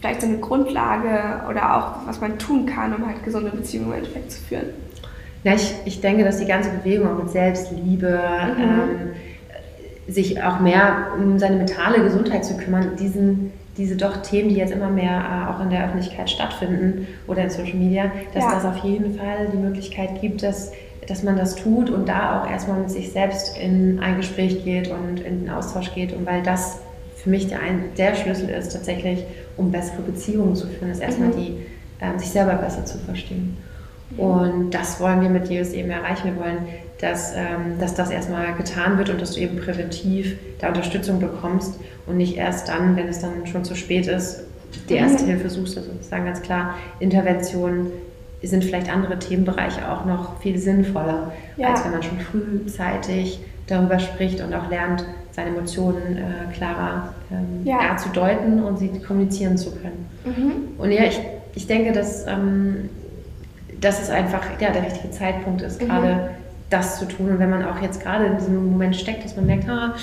vielleicht so eine Grundlage oder auch was man tun kann, um halt gesunde Beziehungen im Endeffekt zu führen? Ja, ich, ich denke, dass die ganze Bewegung auch mit Selbstliebe, mhm. ähm, sich auch mehr um seine mentale Gesundheit zu kümmern, diesen, diese doch Themen, die jetzt immer mehr äh, auch in der Öffentlichkeit stattfinden oder in Social Media, dass ja. das auf jeden Fall die Möglichkeit gibt, dass dass man das tut und da auch erstmal mit sich selbst in ein Gespräch geht und in den Austausch geht. Und weil das für mich der, ein, der Schlüssel ist, tatsächlich, um bessere Beziehungen zu führen, ist erstmal mhm. die, ähm, sich selber besser zu verstehen. Mhm. Und das wollen wir mit dir eben erreichen. Wir wollen, dass, ähm, dass das erstmal getan wird und dass du eben präventiv da Unterstützung bekommst und nicht erst dann, wenn es dann schon zu spät ist, die erste mhm. Hilfe suchst. Also sozusagen ganz klar Interventionen sind vielleicht andere Themenbereiche auch noch viel sinnvoller, ja. als wenn man schon frühzeitig darüber spricht und auch lernt, seine Emotionen äh, klarer ähm, ja. zu deuten und sie kommunizieren zu können. Mhm. Und ja, ich, ich denke, dass, ähm, dass es einfach ja, der richtige Zeitpunkt ist, mhm. gerade das zu tun. Und wenn man auch jetzt gerade in diesem Moment steckt, dass man merkt, ah,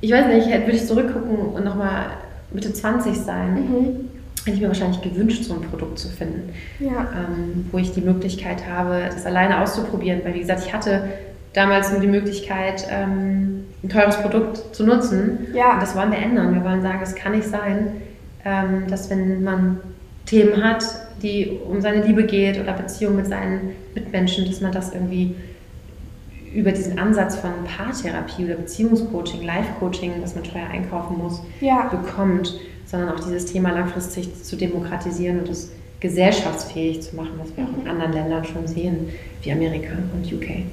ich weiß nicht, würde ich zurückgucken und nochmal Mitte 20 sein. Mhm hätte ich mir wahrscheinlich gewünscht, so ein Produkt zu finden, ja. ähm, wo ich die Möglichkeit habe, das alleine auszuprobieren. Weil, wie gesagt, ich hatte damals nur die Möglichkeit, ähm, ein teures Produkt zu nutzen. Ja. Und das wollen wir ändern. Wir wollen sagen, es kann nicht sein, ähm, dass wenn man Themen hat, die um seine Liebe geht oder Beziehung mit seinen Mitmenschen, dass man das irgendwie über diesen Ansatz von Paartherapie oder Beziehungscoaching, Life-Coaching, was man teuer einkaufen muss, ja. bekommt, sondern auch dieses Thema langfristig zu demokratisieren und es gesellschaftsfähig zu machen, was wir auch in mhm. anderen Ländern schon sehen, wie Amerika und UK.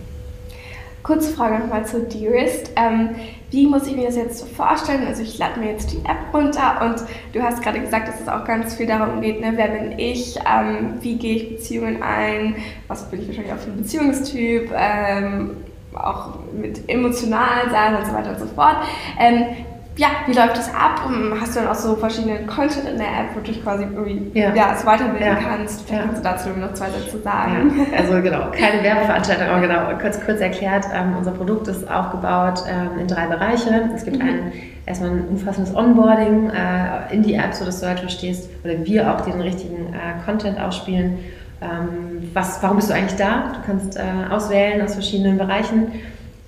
Kurze Frage nochmal zu Dearest. Ähm, wie muss ich mir das jetzt so vorstellen? Also ich lade mir jetzt die App runter und du hast gerade gesagt, dass es auch ganz viel darum geht, ne? wer bin ich, ähm, wie gehe ich Beziehungen ein, was bin ich wahrscheinlich auch für ein Beziehungstyp, ähm, auch mit emotional sein und so weiter und so fort. Ja, wie läuft das ab? Hast du dann auch so verschiedene Content in der App, wo du dich quasi irgendwie ja. ja es weiterbilden ja. kannst? Vielleicht ja. kannst du dazu noch zwei Sätze sagen. Ja. Also genau, keine Werbeveranstaltung, aber genau, kurz, kurz erklärt, ähm, unser Produkt ist aufgebaut ähm, in drei Bereiche. Es gibt mhm. ein, erstmal ein umfassendes Onboarding äh, in die App, sodass du halt verstehst, oder wir auch den richtigen äh, Content ausspielen. Ähm, was, warum bist du eigentlich da? Du kannst äh, auswählen aus verschiedenen Bereichen.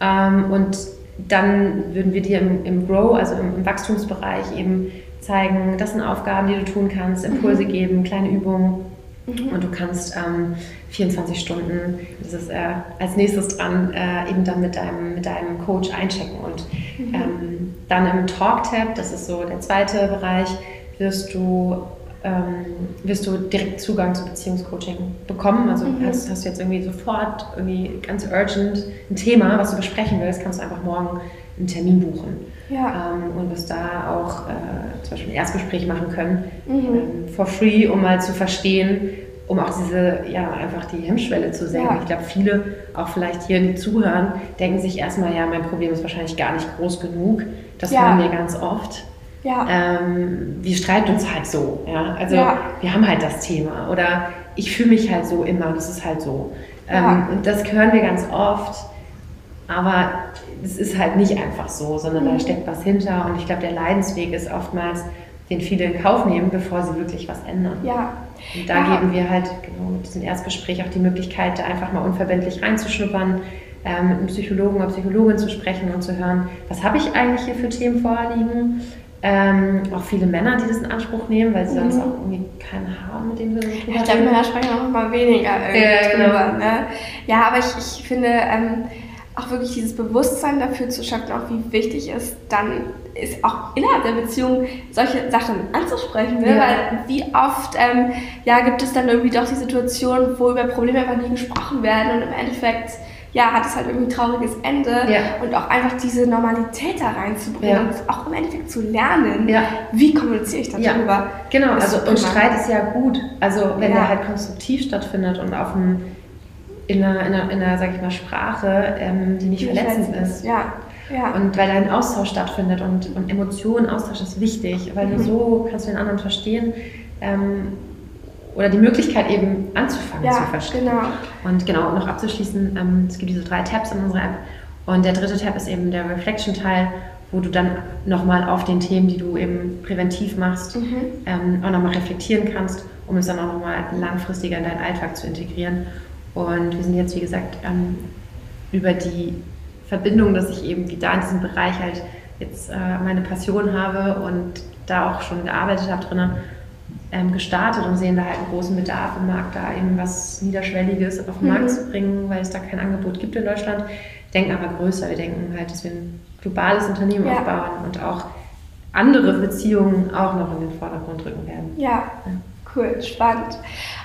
Ähm, und dann würden wir dir im, im Grow, also im, im, Wachstumsbereich eben zeigen, das sind Aufgaben, die du tun kannst, Impulse mhm. geben, kleine Übungen. Mhm. Und du kannst ähm, 24 Stunden, das ist äh, als nächstes dran, äh, eben dann mit deinem, mit deinem Coach einchecken. Und mhm. ähm, dann im Talk-Tab, das ist so der zweite Bereich, wirst du ähm, wirst du direkt Zugang zu Beziehungscoaching bekommen. Also mhm. hast, hast, du jetzt irgendwie sofort irgendwie ganz urgent ein Thema, was du besprechen willst, kannst du einfach morgen einen Termin buchen. Ja. Ähm, und wirst da auch äh, zum Beispiel ein Erstgespräch machen können, mhm. ähm, for free, um mal zu verstehen, um auch diese, ja, einfach die Hemmschwelle zu senken. Ja. Ich glaube, viele, auch vielleicht hier, die zuhören, denken sich erstmal, ja, mein Problem ist wahrscheinlich gar nicht groß genug. Das ja. hören wir ganz oft. Ja. Ähm, wir streiten uns halt so. Ja? Also ja. wir haben halt das Thema. Oder ich fühle mich halt so immer, das ist halt so. Ähm. Und das hören wir ganz oft. Aber es ist halt nicht einfach so, sondern mhm. da steckt was hinter. Und ich glaube, der Leidensweg ist oftmals, den viele in Kauf nehmen, bevor sie wirklich was ändern. Ja. Und da geben wir halt genau mit diesem Erstgespräch auch die Möglichkeit, da einfach mal unverbindlich reinzuschnuppern, ähm, mit einem Psychologen oder Psychologin zu sprechen und zu hören, was habe ich eigentlich hier für Themen vorliegen, ähm, auch viele Männer, die das in Anspruch nehmen, weil sie mhm. sonst auch irgendwie keinen haben, mit dem sie so ja, Ich glaube, Männer sprechen auch immer weniger irgendwie ja, drüber. Genau. Ne? Ja, aber ich, ich finde ähm, auch wirklich dieses Bewusstsein dafür zu schaffen, auch wie wichtig es dann ist, auch innerhalb der Beziehung solche Sachen anzusprechen. Ne? Ja. Weil wie oft ähm, ja, gibt es dann irgendwie doch die Situation, wo über Probleme einfach nie gesprochen werden und im Endeffekt ja, hat es halt irgendwie ein trauriges Ende ja. und auch einfach diese Normalität da reinzubringen ja. und auch im Endeffekt zu lernen, ja. wie kommuniziere ich darüber. Genau, also und Streit ist ja gut, also wenn der halt konstruktiv stattfindet und auf einem, in einer, in einer, in einer sag ich mal, Sprache, ähm, die nicht die verletzend ist. Ja. Ja. Und weil da ein Austausch stattfindet und, und Emotionen, Austausch ist wichtig, weil mhm. nur so kannst du den anderen verstehen. Ähm, oder die Möglichkeit eben anzufangen ja, zu verstehen. Genau. Und genau, noch abzuschließen, ähm, es gibt diese drei Tabs in unserer App und der dritte Tab ist eben der Reflection-Teil, wo du dann nochmal auf den Themen, die du eben präventiv machst, mhm. ähm, auch nochmal reflektieren kannst, um es dann auch nochmal langfristiger in deinen Alltag zu integrieren. Und wir sind jetzt, wie gesagt, ähm, über die Verbindung, dass ich eben da in diesem Bereich halt jetzt äh, meine Passion habe und da auch schon gearbeitet habe drinnen, gestartet und sehen da halt einen großen Bedarf im Markt, da eben was Niederschwelliges auf den mhm. Markt zu bringen, weil es da kein Angebot gibt in Deutschland. Denken aber größer. Wir denken halt, dass wir ein globales Unternehmen ja. aufbauen und auch andere Beziehungen auch noch in den Vordergrund rücken werden. Ja. ja. Cool, spannend.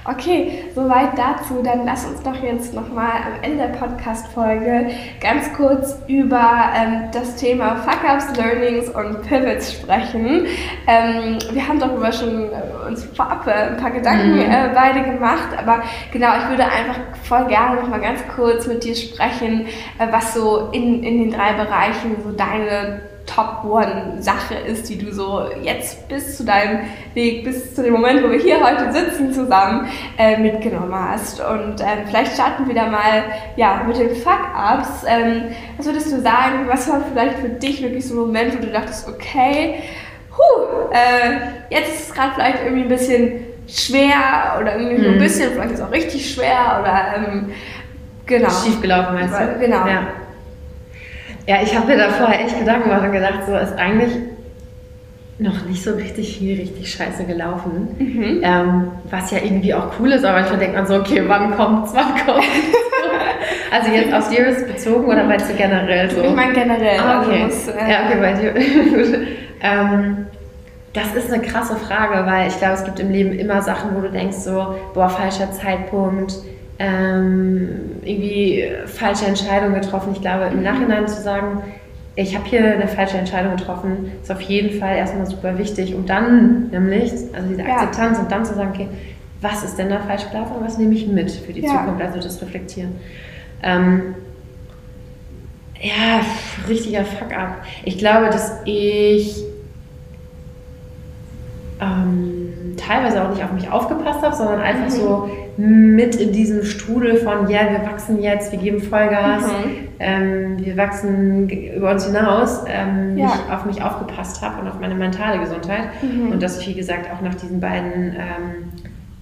Okay, soweit dazu. Dann lass uns doch jetzt nochmal am Ende der Podcast-Folge ganz kurz über ähm, das Thema Fuck-Ups, Learnings und Pivots sprechen. Ähm, wir haben darüber schon äh, uns vorab äh, ein paar Gedanken mhm. äh, beide gemacht, aber genau, ich würde einfach voll gerne nochmal ganz kurz mit dir sprechen, äh, was so in, in den drei Bereichen so deine Top-One-Sache ist, die du so jetzt bis zu deinem Weg, bis zu dem Moment, wo wir hier heute sitzen zusammen, äh, mitgenommen hast. Und ähm, vielleicht starten wir da mal ja, mit den Fuck-Ups. Ähm, was würdest du sagen, was war vielleicht für dich wirklich so ein Moment, wo du dachtest, okay, huh, äh, jetzt ist es gerade vielleicht irgendwie ein bisschen schwer oder irgendwie mhm. so ein bisschen, vielleicht ist es auch richtig schwer oder ähm, genau. schief gelaufen, meinst du? Genau. Ja, ja ich habe mir da vorher echt Gedanken gemacht und gedacht, so ist eigentlich noch nicht so richtig viel richtig scheiße gelaufen. Mhm. Ähm, was ja irgendwie auch cool ist, aber manchmal denkt man so, okay, wann kommt's, wann kommt's? also jetzt auf Dearest bezogen oder meinst du generell so? Ich meine generell. Ah, okay. Also muss, äh, ja, okay, bei dir. ähm, das ist eine krasse Frage, weil ich glaube, es gibt im Leben immer Sachen, wo du denkst so, boah, falscher Zeitpunkt, ähm, irgendwie falsche Entscheidung getroffen. Ich glaube, im. Nachhinein zu sagen, ich habe hier eine falsche Entscheidung getroffen, ist auf jeden Fall erstmal super wichtig, um dann nämlich, also diese Akzeptanz ja. und dann zu sagen, okay, was ist denn da falsch gelaufen und was nehme ich mit für die ja. Zukunft, also das Reflektieren. Ähm, ja, richtiger Fuck-up. Ich glaube, dass ich ähm, teilweise auch nicht auf mich aufgepasst habe, sondern einfach mhm. so mit in diesem Strudel von, ja, wir wachsen jetzt, wir geben Vollgas, mhm. ähm, wir wachsen über uns hinaus, ähm, ja. nicht auf mich aufgepasst habe und auf meine mentale Gesundheit. Mhm. Und dass ich, wie gesagt, auch nach diesen beiden, ähm,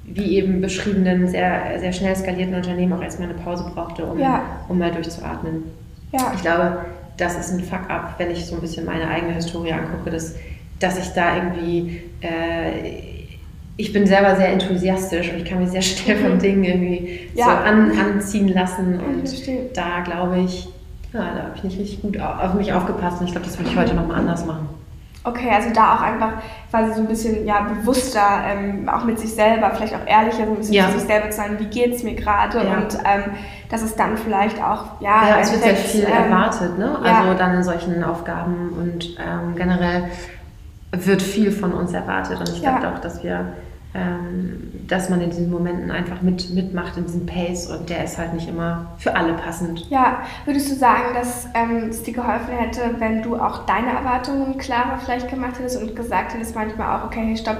wie eben beschriebenen, sehr, sehr schnell skalierten Unternehmen auch erstmal eine Pause brauchte, um, ja. um mal durchzuatmen. Ja. Ich glaube, das ist ein Fuck-up, wenn ich so ein bisschen meine eigene Historie angucke, dass, dass ich da irgendwie... Äh, ich bin selber sehr enthusiastisch und ich kann mich sehr schnell von mhm. Dingen irgendwie ja. so an, anziehen lassen. Und da glaube ich, ja, da habe ich nicht richtig gut auf mich aufgepasst und ich glaube, das würde ich heute nochmal anders machen. Okay, also da auch einfach quasi so ein bisschen ja, bewusster, ähm, auch mit sich selber, vielleicht auch ehrlicher, so ein bisschen ja. zu sich selber zu sein, wie geht es mir gerade ja. und ähm, dass es dann vielleicht auch, ja, ja es wird sehr viel ähm, erwartet, ne? Also dann in solchen Aufgaben und ähm, generell wird viel von uns erwartet und ich glaube auch, dass wir dass man in diesen Momenten einfach mit, mitmacht in diesem Pace und der ist halt nicht immer für alle passend. Ja, würdest du sagen, dass ähm, es dir geholfen hätte, wenn du auch deine Erwartungen klarer vielleicht gemacht hättest und gesagt hättest manchmal auch, okay, stopp,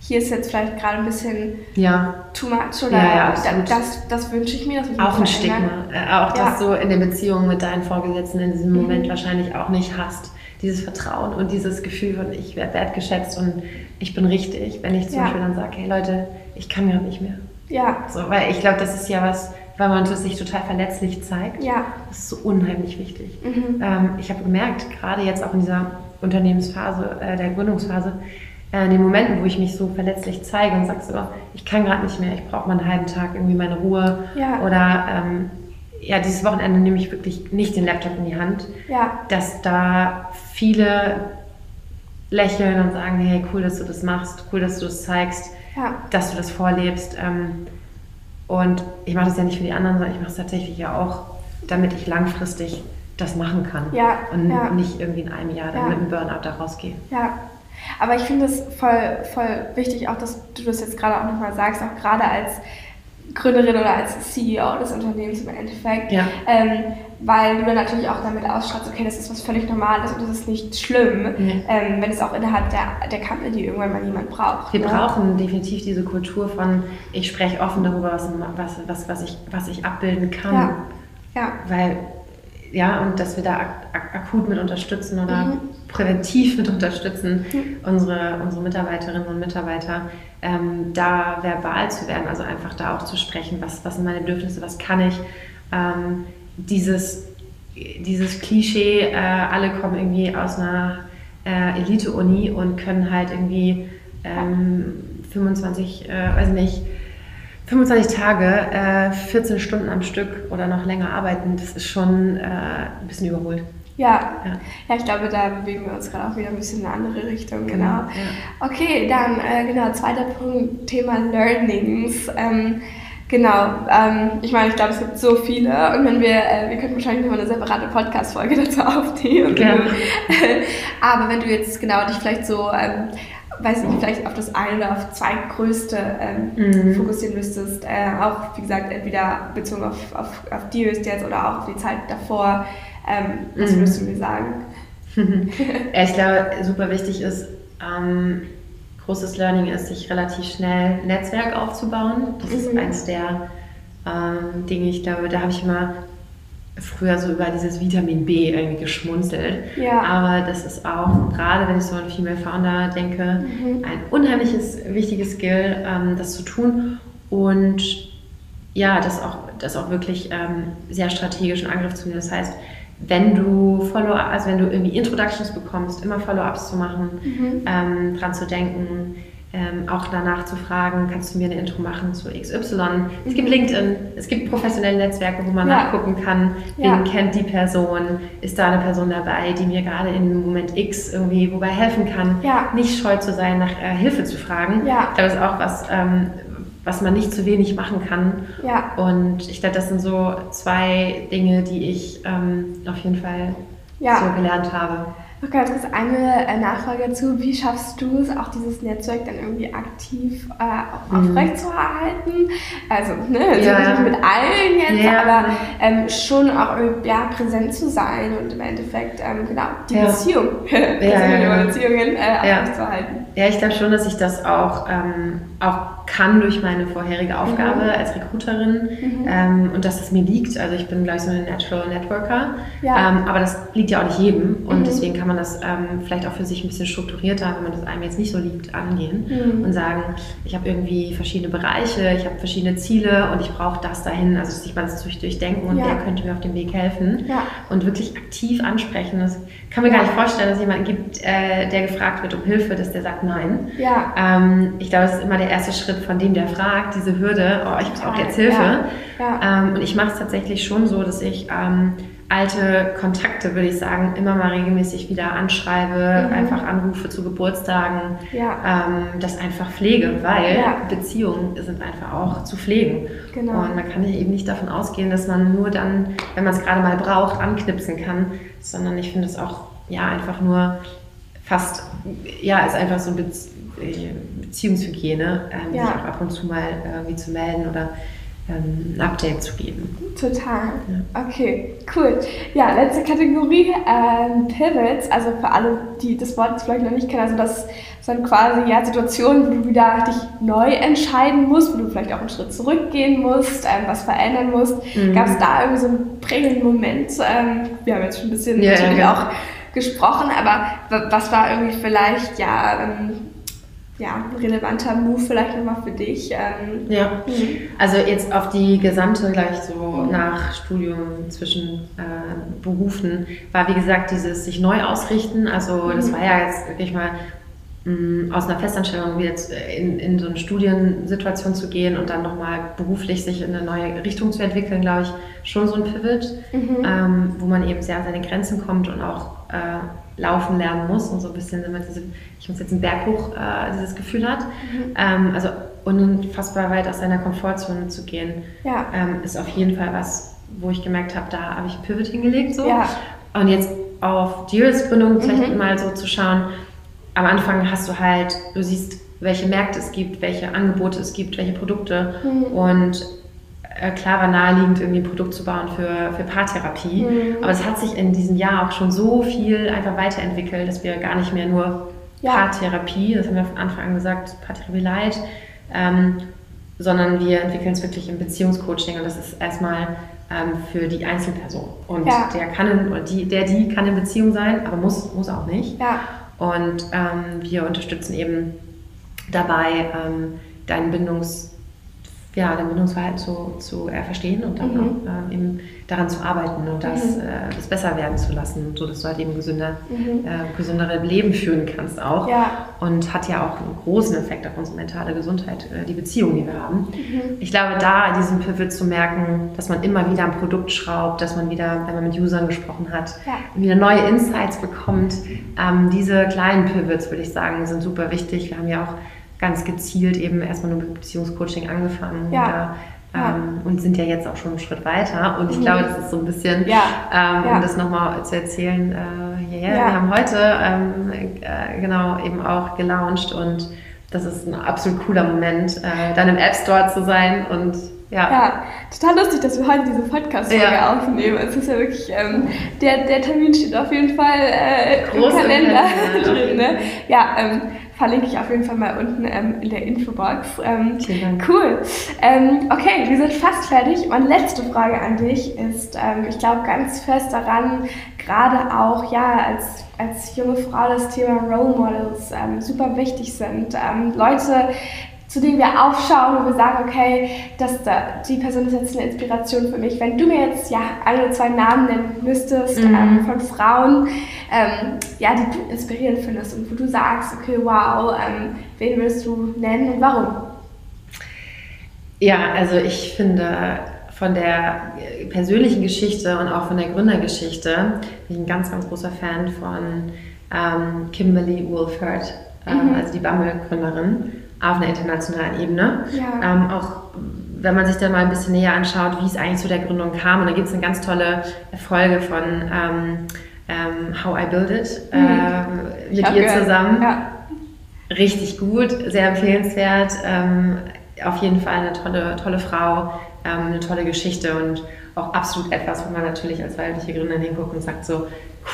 hier ist jetzt vielleicht gerade ein bisschen ja. too much oder ja, ja, das, das, wünsche ich mir. Das auch ein Stigma. Äh, auch, dass du in der Beziehung mit deinen Vorgesetzten in diesem Moment mhm. wahrscheinlich auch nicht hast dieses Vertrauen und dieses Gefühl von, ich werde wertgeschätzt und ich bin richtig, wenn ich zum ja. Beispiel dann sage, hey Leute, ich kann gerade nicht mehr. Ja. So, weil ich glaube, das ist ja was, weil man sich total verletzlich zeigt. Ja. Das ist so unheimlich wichtig. Mhm. Ähm, ich habe gemerkt, gerade jetzt auch in dieser Unternehmensphase, äh, der Gründungsphase, äh, in den Momenten, wo ich mich so verletzlich zeige und sage so, ich kann gerade nicht mehr, ich brauche mal einen halben Tag irgendwie meine Ruhe ja. oder ähm, ja, dieses Wochenende nehme ich wirklich nicht den Laptop in die Hand, ja. dass da viele lächeln und sagen, hey, cool, dass du das machst, cool, dass du es das zeigst, ja. dass du das vorlebst. Ähm, und ich mache das ja nicht für die anderen, sondern ich mache es tatsächlich ja auch, damit ich langfristig das machen kann. Ja, und ja. nicht irgendwie in einem Jahr dann mit einem Burnout da rausgehe. Ja. Aber ich finde es voll, voll wichtig, auch dass du das jetzt gerade auch nochmal sagst, auch gerade als Gründerin oder als CEO des Unternehmens im Endeffekt. Ja. Ähm, weil du dann natürlich auch damit ausstrahlst, okay, das ist was völlig Normales und das ist nicht schlimm, mhm. ähm, wenn es auch innerhalb der, der Company irgendwann mal jemand braucht. Wir ne? brauchen definitiv diese Kultur von, ich spreche offen darüber, was, was, was, was, ich, was ich abbilden kann. Ja. ja. Weil, ja, und dass wir da ak ak akut mit unterstützen oder mhm. Präventiv mit unterstützen, unsere, unsere Mitarbeiterinnen und Mitarbeiter, ähm, da verbal zu werden, also einfach da auch zu sprechen, was, was sind meine Bedürfnisse, was kann ich. Ähm, dieses, dieses Klischee, äh, alle kommen irgendwie aus einer äh, Elite-Uni und können halt irgendwie ähm, 25, äh, weiß nicht, 25 Tage, äh, 14 Stunden am Stück oder noch länger arbeiten, das ist schon äh, ein bisschen überholt. Ja. ja. ja, ich glaube, da bewegen wir uns gerade auch wieder ein bisschen in eine andere Richtung. Genau. genau. Ja. Okay, dann äh, genau, zweiter Punkt, Thema Learnings. Ähm, Genau, ähm, ich meine, ich glaube, es gibt so viele und wenn wir, äh, wir könnten wahrscheinlich nochmal eine separate Podcast-Folge dazu aufnehmen. Gerne. Aber wenn du jetzt genau dich vielleicht so, ähm, weiß nicht, vielleicht auf das eine oder auf zwei größte ähm, mhm. fokussieren müsstest, äh, auch wie gesagt, entweder bezogen auf, auf, auf die jetzt oder auch auf die Zeit davor, ähm, was mhm. würdest du mir sagen? ja, ich glaube, super wichtig ist, ähm, großes Learning ist, sich relativ schnell ein Netzwerk aufzubauen. Das mhm. ist eins der ähm, Dinge, ich glaube, da habe ich immer früher so über dieses Vitamin B irgendwie geschmunzelt. Ja. Aber das ist auch, gerade wenn ich so an Female Founder denke, mhm. ein unheimliches, wichtiges Skill, ähm, das zu tun. Und ja, das auch das auch wirklich ähm, sehr strategisch in Angriff zu nehmen. Das heißt, wenn du Follow, also wenn du irgendwie Introductions bekommst, immer Follow-ups zu machen, mhm. ähm, dran zu denken, ähm, auch danach zu fragen, kannst du mir eine Intro machen zu XY? Es gibt mhm. LinkedIn, es gibt professionelle Netzwerke, wo man ja. nachgucken kann, wen ja. kennt die Person, ist da eine Person dabei, die mir gerade im Moment X irgendwie wobei helfen kann, ja. nicht scheu zu sein, nach äh, Hilfe zu fragen. Ja. Das ist auch was, ähm, was man nicht zu wenig machen kann. Ja. Und ich glaube, das sind so zwei Dinge, die ich ähm, auf jeden Fall so gelernt habe. Noch ganz kurz eine äh, Nachfrage dazu. Wie schaffst du es, auch dieses Netzwerk dann irgendwie aktiv äh, mhm. aufrechtzuerhalten? Also, ne, also ja. nicht mit allen jetzt, ja. aber ähm, schon auch ja, präsent zu sein und im Endeffekt, ähm, genau, die ja. Beziehung, ja, Beziehungen äh, aufrechtzuerhalten. Ja, ich glaube schon, dass ich das auch, ähm, auch kann durch meine vorherige Aufgabe mhm. als Recruiterin mhm. ähm, und dass es mir liegt. Also ich bin, glaube ich, so ein Natural Networker, ja. ähm, aber das liegt ja auch nicht jedem und mhm. deswegen kann man das ähm, vielleicht auch für sich ein bisschen strukturierter, wenn man das einem jetzt nicht so liegt, angehen mhm. und sagen, ich habe irgendwie verschiedene Bereiche, ich habe verschiedene Ziele und ich brauche das dahin, also sich mal das durchdenken und ja. wer könnte mir auf dem Weg helfen ja. und wirklich aktiv ansprechen. Das kann mir gar nicht vorstellen, dass es jemanden gibt, äh, der gefragt wird um Hilfe, dass der sagt nein. Ja. Ähm, ich glaube, das ist immer der erste Schritt von dem, der fragt, diese Hürde, oh, ich brauche jetzt Hilfe. Ja. Ja. Ähm, und ich mache es tatsächlich schon so, dass ich ähm, alte Kontakte, würde ich sagen, immer mal regelmäßig wieder anschreibe, mhm. einfach Anrufe zu Geburtstagen, ja. ähm, das einfach pflege, weil ja. Beziehungen sind einfach auch zu pflegen. Genau. Und man kann ja eben nicht davon ausgehen, dass man nur dann, wenn man es gerade mal braucht, anknipsen kann, sondern ich finde es auch ja einfach nur fast, ja, ist einfach so eine Beziehungshygiene, ähm, ja. sich auch ab und zu mal irgendwie zu melden oder ein Update zu geben. Total. Ja. Okay, cool. Ja, letzte Kategorie, ähm, Pivots. Also für alle, die das Wort vielleicht noch nicht kennen, also das sind quasi ja, Situationen, wo du wieder dich neu entscheiden musst, wo du vielleicht auch einen Schritt zurückgehen musst, ähm, was verändern musst. Mhm. Gab es da irgendwie so einen prägenden Moment? Ähm, wir haben jetzt schon ein bisschen ja, natürlich ja. auch gesprochen, aber was war irgendwie vielleicht ja ähm, ja, relevanter Move vielleicht nochmal für dich? Ähm, ja, mhm. also jetzt auf die gesamte gleich so nach Studium zwischen äh, Berufen war wie gesagt dieses sich neu ausrichten. Also das mhm. war ja jetzt wirklich mal mh, aus einer Festanstellung jetzt in, in so eine Studiensituation zu gehen und dann nochmal beruflich sich in eine neue Richtung zu entwickeln, glaube ich, schon so ein Pivot, mhm. ähm, wo man eben sehr an seine Grenzen kommt und auch äh, laufen lernen muss und so ein bisschen immer diese, ich muss jetzt einen Berg hoch, äh, dieses Gefühl hat. Mhm. Ähm, also unfassbar weit aus seiner Komfortzone zu gehen, ja. ähm, ist auf jeden Fall was, wo ich gemerkt habe, da habe ich Pivot hingelegt. So. Ja. Und jetzt auf Deals Gründung vielleicht mhm. mal so zu schauen, am Anfang hast du halt, du siehst, welche Märkte es gibt, welche Angebote es gibt, welche Produkte mhm. und klar war naheliegend, irgendwie ein Produkt zu bauen für, für Paartherapie. Mhm. Aber es hat sich in diesem Jahr auch schon so viel einfach weiterentwickelt, dass wir gar nicht mehr nur ja. Paartherapie, das haben wir von Anfang an gesagt, Paartherapie Light, ähm, sondern wir entwickeln es wirklich im Beziehungscoaching und das ist erstmal ähm, für die Einzelperson. Und ja. der kann in, oder die, der, die kann in Beziehung sein, aber muss, muss auch nicht. Ja. Und ähm, wir unterstützen eben dabei, ähm, deinen Bindungs- ja, dein Bindungsverhalten zu, zu äh, verstehen und dann mhm. auch äh, eben daran zu arbeiten und das, mhm. äh, das besser werden zu lassen, sodass du halt eben gesünder, mhm. äh, gesündere Leben führen kannst auch. Ja. Und hat ja auch einen großen Effekt auf unsere mentale Gesundheit, äh, die Beziehung, die wir haben. Mhm. Ich glaube, da diesen Pivot zu merken, dass man immer wieder ein Produkt schraubt, dass man wieder, wenn man mit Usern gesprochen hat, ja. wieder neue Insights bekommt. Ähm, diese kleinen Pivots, würde ich sagen, sind super wichtig. Wir haben ja auch ganz gezielt eben erstmal nur mit Beziehungscoaching angefangen. Ja. Da, ja. Ähm, und sind ja jetzt auch schon einen Schritt weiter. Und ich mhm. glaube, das ist so ein bisschen, ja. Ähm, um das nochmal zu erzählen, äh, yeah, wir haben heute ähm, äh, genau eben auch gelauncht und das ist ein absolut cooler Moment, äh, dann im App Store zu sein und ja. ja, total lustig, dass wir heute diese Podcast-Folge ja. aufnehmen. Es ist ja wirklich, ähm, der, der Termin steht auf jeden Fall äh, im Kalender drin. Ne? Ja, ähm, verlinke ich auf jeden Fall mal unten ähm, in der Infobox. Ähm, cool. Ähm, okay, wir sind fast fertig. Meine letzte Frage an dich ist, ähm, ich glaube ganz fest daran, gerade auch ja als, als junge Frau das Thema Role Models ähm, super wichtig sind. Ähm, Leute, zu denen wir aufschauen, wo wir sagen, okay, das, die Person ist jetzt eine Inspiration für mich. Wenn du mir jetzt ja ein oder zwei Namen nennen müsstest mhm. ähm, von Frauen, ähm, ja, die du inspirierend findest und wo du sagst, okay, wow, ähm, wen willst du nennen und warum? Ja, also ich finde von der persönlichen Geschichte und auch von der Gründergeschichte bin ich ein ganz, ganz großer Fan von ähm, Kimberly Wolfert, ähm, mhm. also die Bumble-Gründerin auf einer internationalen Ebene. Ja. Ähm, auch wenn man sich da mal ein bisschen näher anschaut, wie es eigentlich zu der Gründung kam. Und da gibt es eine ganz tolle Folge von ähm, ähm, How I Build It mhm. äh, mit ihr zusammen. Ja. Richtig gut, sehr empfehlenswert. Ähm, auf jeden Fall eine tolle, tolle Frau, ähm, eine tolle Geschichte und auch absolut etwas, wo man natürlich als weibliche Gründerin hinguckt und sagt so,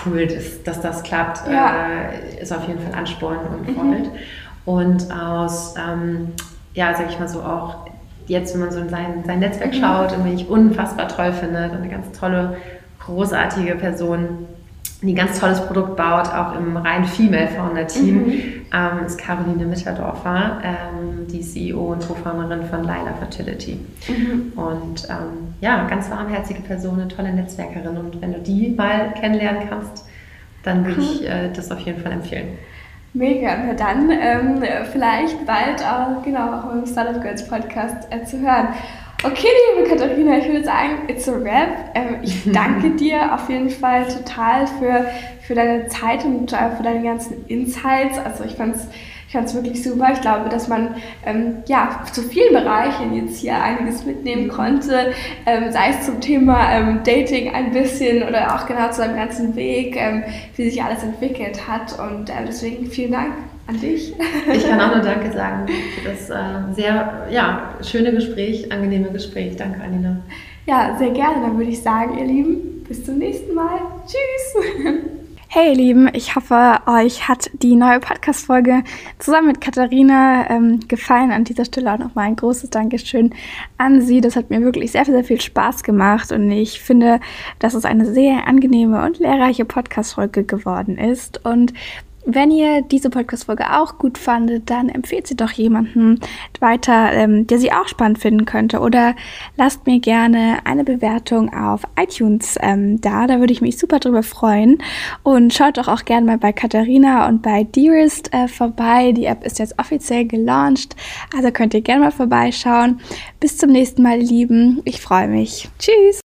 cool, dass, dass das klappt, ja. äh, ist auf jeden Fall Ansporn und mhm. Vorbild. Mhm. Und aus, ähm, ja, sag ich mal so auch, jetzt, wenn man so in sein, sein Netzwerk mhm. schaut und wen ich unfassbar toll finde, eine ganz tolle, großartige Person, die ein ganz tolles Produkt baut, auch im rein Female Founder Team, mhm. ähm, ist Caroline Mitterdorfer, ähm, die CEO und Co-Founderin von Lila Fertility. Mhm. Und ähm, ja, ganz warmherzige Person, eine tolle Netzwerkerin. Und wenn du die mal kennenlernen kannst, dann würde ich äh, das auf jeden Fall empfehlen. Mega, na dann ähm, vielleicht bald auch, genau, auch im Startup Girls Podcast äh, zu hören. Okay, liebe Katharina, ich würde sagen, it's a wrap. Ähm, ich danke dir auf jeden Fall total für, für deine Zeit und äh, für deine ganzen Insights. Also ich fand es ich fand es wirklich super. Ich glaube, dass man ähm, ja, zu vielen Bereichen jetzt hier einiges mitnehmen konnte, ähm, sei es zum Thema ähm, Dating ein bisschen oder auch genau zu seinem ganzen Weg, ähm, wie sich alles entwickelt hat. Und äh, deswegen vielen Dank an dich. Ich kann auch nur Danke sagen für das äh, sehr ja, schöne Gespräch, angenehme Gespräch. Danke, Alina. Ja, sehr gerne. Dann würde ich sagen, ihr Lieben, bis zum nächsten Mal. Tschüss. Hey ihr Lieben, ich hoffe, euch hat die neue Podcast-Folge zusammen mit Katharina ähm, gefallen. An dieser Stelle auch nochmal ein großes Dankeschön an sie. Das hat mir wirklich sehr, sehr viel Spaß gemacht und ich finde, dass es eine sehr angenehme und lehrreiche Podcast-Folge geworden ist. Und wenn ihr diese Podcast-Folge auch gut fandet, dann empfehlt sie doch jemanden weiter, ähm, der sie auch spannend finden könnte. Oder lasst mir gerne eine Bewertung auf iTunes ähm, da. Da würde ich mich super drüber freuen. Und schaut doch auch gerne mal bei Katharina und bei Dearest äh, vorbei. Die App ist jetzt offiziell gelauncht. Also könnt ihr gerne mal vorbeischauen. Bis zum nächsten Mal, ihr Lieben. Ich freue mich. Tschüss.